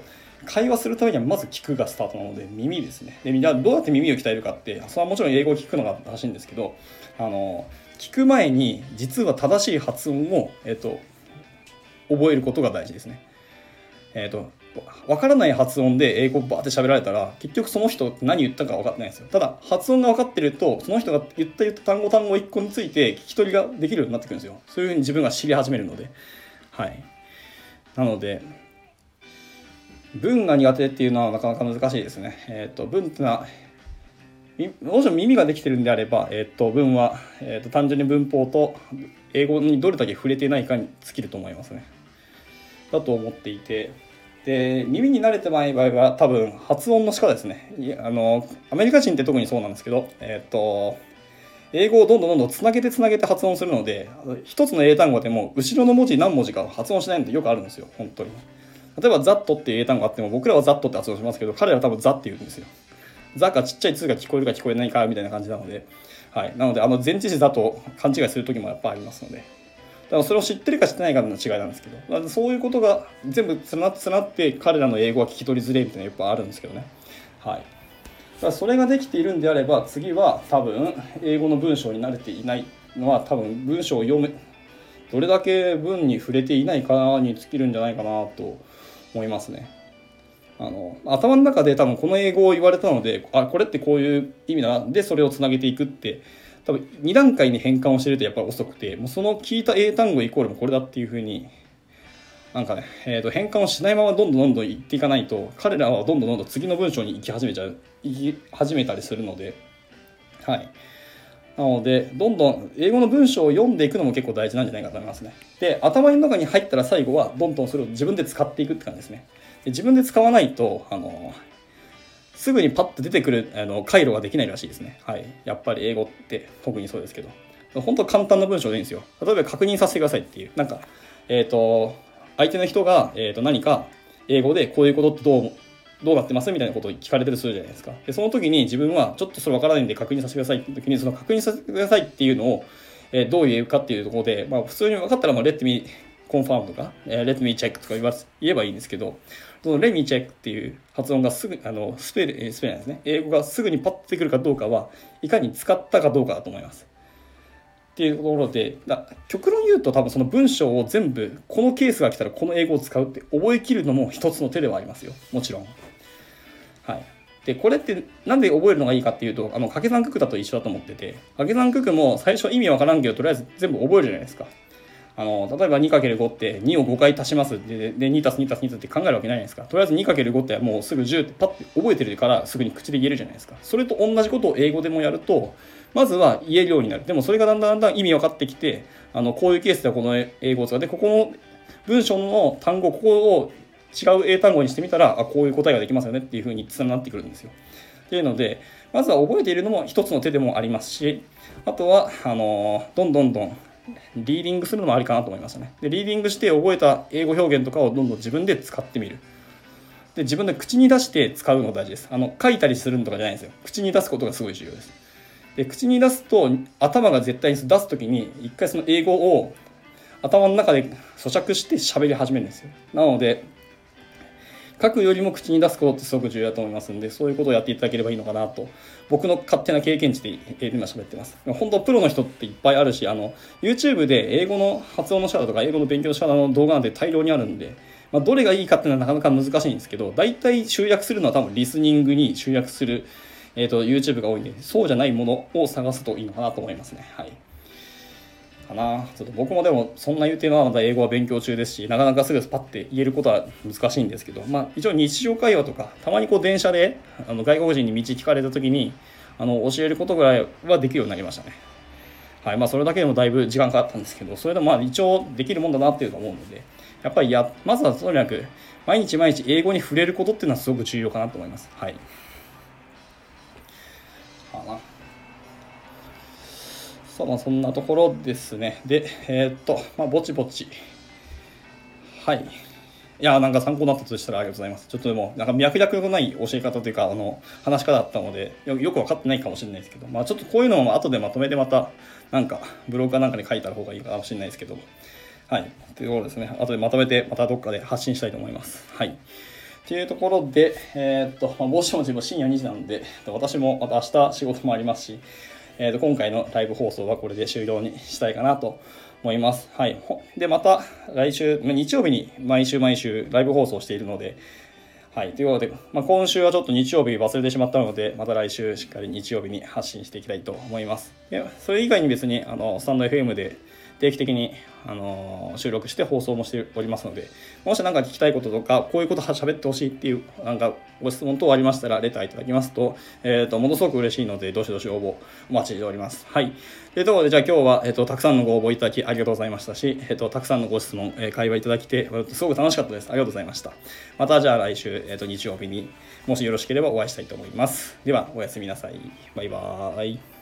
会話するためにはまず聞くがスタートなので耳ですね。でじゃあどうやって耳を鍛えるかってそれはもちろん英語を聞くのが正しいんですけどあの聞く前に実は正しい発音を、えっと、覚えることが大事ですね。えっと分からない発音で英語バーって喋られたら結局その人何言ったか分かってないんですよ。ただ発音が分かってるとその人が言った言った単語単語1個について聞き取りができるようになってくるんですよ。そういうふうに自分が知り始めるので。はい。なので文が苦手っていうのはなかなか難しいですね。えっ、ー、と文っていうのはもし耳ができてるんであれば、えっ、ー、と文は、えーと、単純に文法と英語にどれだけ触れてないかに尽きると思いますね。だと思っていて。で耳に慣れてない場合は多分発音の仕方ですね。あのアメリカ人って特にそうなんですけど、えっ、と英語をどんどんどんどんつなげてつなげて発音するので一つの英単語でも後ろの文字何文字か発音しないのってよくあるんですよ本当に。例えば「ざっと」っていう英単語があっても僕らは「ざっと」って発音しますけど彼らは多分「ざ」って言うんですよ。ザかちっちゃい「つ」が聞こえるか聞こえないかみたいな感じなので、はい、なのであの前置詞だと勘違いする時もやっぱありますので。だからそれを知ってるか知ってないかの違いなんですけどそういうことが全部つなつなって彼らの英語は聞き取りづれみたいなやっぱあるんですけどね。はい。だからそれができているんであれば次は多分英語の文章に慣れていないのは多分文章を読むどれだけ文に触れていないかに尽きるんじゃないかなと思いますね。あの頭の中で多分この英語を言われたのであこれってこういう意味だなでそれをつなげていくって多分2段階に変換をしてるとやっぱり遅くてもうその聞いた英単語イコールもこれだっていうふうになんかね、えー、と変換をしないままどんどんどんどん言っていかないと彼らはどんどんどんどん次の文章に行き始めちゃう行き始めたりするのではいなのでどんどん英語の文章を読んでいくのも結構大事なんじゃないかと思いますねで頭の中に入ったら最後はどんどんそれを自分で使っていくって感じですねで自分で使わないとあのすぐにパッと出てくるあの回路ができないらしいですね。はい。やっぱり英語って特にそうですけど。本当簡単な文章でいいんですよ。例えば確認させてくださいっていう。なんか、えっ、ー、と、相手の人が、えー、と何か英語でこういうことってどうどうなってます？みたいなことを聞かれてるするじゃないですか。で、その時に自分はちょっとそれわからないんで確認させてくださいって時に、その確認させてくださいっていうのを、え、どう言うかっていうところで、まあ普通に分かったら、まあ、レッテミコンファームとか、えー、let me check とか言わ言えばいいんですけど、その let me check っていう発音がすぐ、あの、スペル、スペルなんですね。英語がすぐにパッと出てくるかどうかは、いかに使ったかどうかだと思います。っていうところで、だ極論言うと多分その文章を全部、このケースが来たらこの英語を使うって覚えきるのも一つの手ではありますよ。もちろん。はい。で、これってなんで覚えるのがいいかっていうと、あの、掛け算九九だと一緒だと思ってて、掛け算九九も最初意味わからんけど、とりあえず全部覚えるじゃないですか。あの例えば 2×5 って2を5回足しますでで2足す2足す2って考えるわけないじゃないですかとりあえず 2×5 ってもうすぐ10ってパッて覚えてるからすぐに口で言えるじゃないですかそれと同じことを英語でもやるとまずは言えるようになるでもそれがだんだんだんだん意味分かってきてあのこういうケースではこの英語を使ってここの文章の単語ここを違う英単語にしてみたらあこういう答えができますよねっていうふうにつながってくるんですよっていうのでまずは覚えているのも一つの手でもありますしあとはあのどんどんどんリーディングするのもありかなと思いましたね。で、リーディングして覚えた英語表現とかをどんどん自分で使ってみる。で、自分で口に出して使うのが大事です。あの、書いたりするのとかじゃないんですよ。口に出すことがすごい重要です。で、口に出すと、頭が絶対に出すときに、一回その英語を頭の中で咀嚼して喋り始めるんですよ。なので、書くよりも口に出すことってすごく重要だと思いますんで、そういうことをやっていただければいいのかなと、僕の勝手な経験値で今喋ってます。本当プロの人っていっぱいあるし、あの、YouTube で英語の発音の仕方とか英語の勉強の仕方の動画なんて大量にあるんで、まあ、どれがいいかっていうのはなかなか難しいんですけど、大体集約するのは多分リスニングに集約する、えっ、ー、と、YouTube が多いんで、そうじゃないものを探すといいのかなと思いますね。はい。かなちょっと僕もでもそんな言うてはまだ英語は勉強中ですしなかなかすぐパッて言えることは難しいんですけどまあ一応日常会話とかたまにこう電車であの外国人に道聞かれた時にあの教えることぐらいはできるようになりましたね。はいまあ、それだけでもだいぶ時間かかったんですけど、それでもまあ一応できるもんだなっていうのは思うので、やっぱりや、まずはとにかく毎日毎日英語に触れることっていうのはすごく重要かなと思います。はい。そう、まあそんなところですね。で、えー、っと、まあぼちぼち。はい。いや、なんか参考になったとしたらありがとうございます。ちょっとでも、なんか脈絡のない教え方というか、あの、話し方だったのでよ、く分かってないかもしれないですけど、まあちょっとこういうのも後でまとめてまた、なんか、ブログかなんかに書いた方がいいかもしれないですけど、はい。というところですね。後でまとめて、またどっかで発信したいと思います。はい。というところで、えー、っと、まあ、もしも自分深夜2時なんで、私もまた明日仕事もありますし、えー、と、今回のライブ放送はこれで終了にしたいかなと思います。はい。で、また来週、日曜日に毎週毎週ライブ放送しているので、はい。ということで、まあ、今週はちょっと日曜日忘れてしまったので、また来週しっかり日曜日に発信していきたいと思います。でそれ以外に別に、あの、スタンド FM で定期的にあの収録して放送もしておりますので、もし何か聞きたいこととか、こういうこと喋ってほしいっていう、なんかご質問等ありましたら、レターいただきますと、えっ、ー、と、ものすごく嬉しいので、どしどし応募お待ちしております。はい。というところで、じゃあ今日は、えっ、ー、と、たくさんのご応募いただきありがとうございましたし、えっ、ー、と、たくさんのご質問、え会話いただきて、すごく楽しかったです。ありがとうございました。また、じゃあ来週、えっ、と、日曜日に、もしよろしければお会いしたいと思います。では、おやすみなさい。バイバーイ。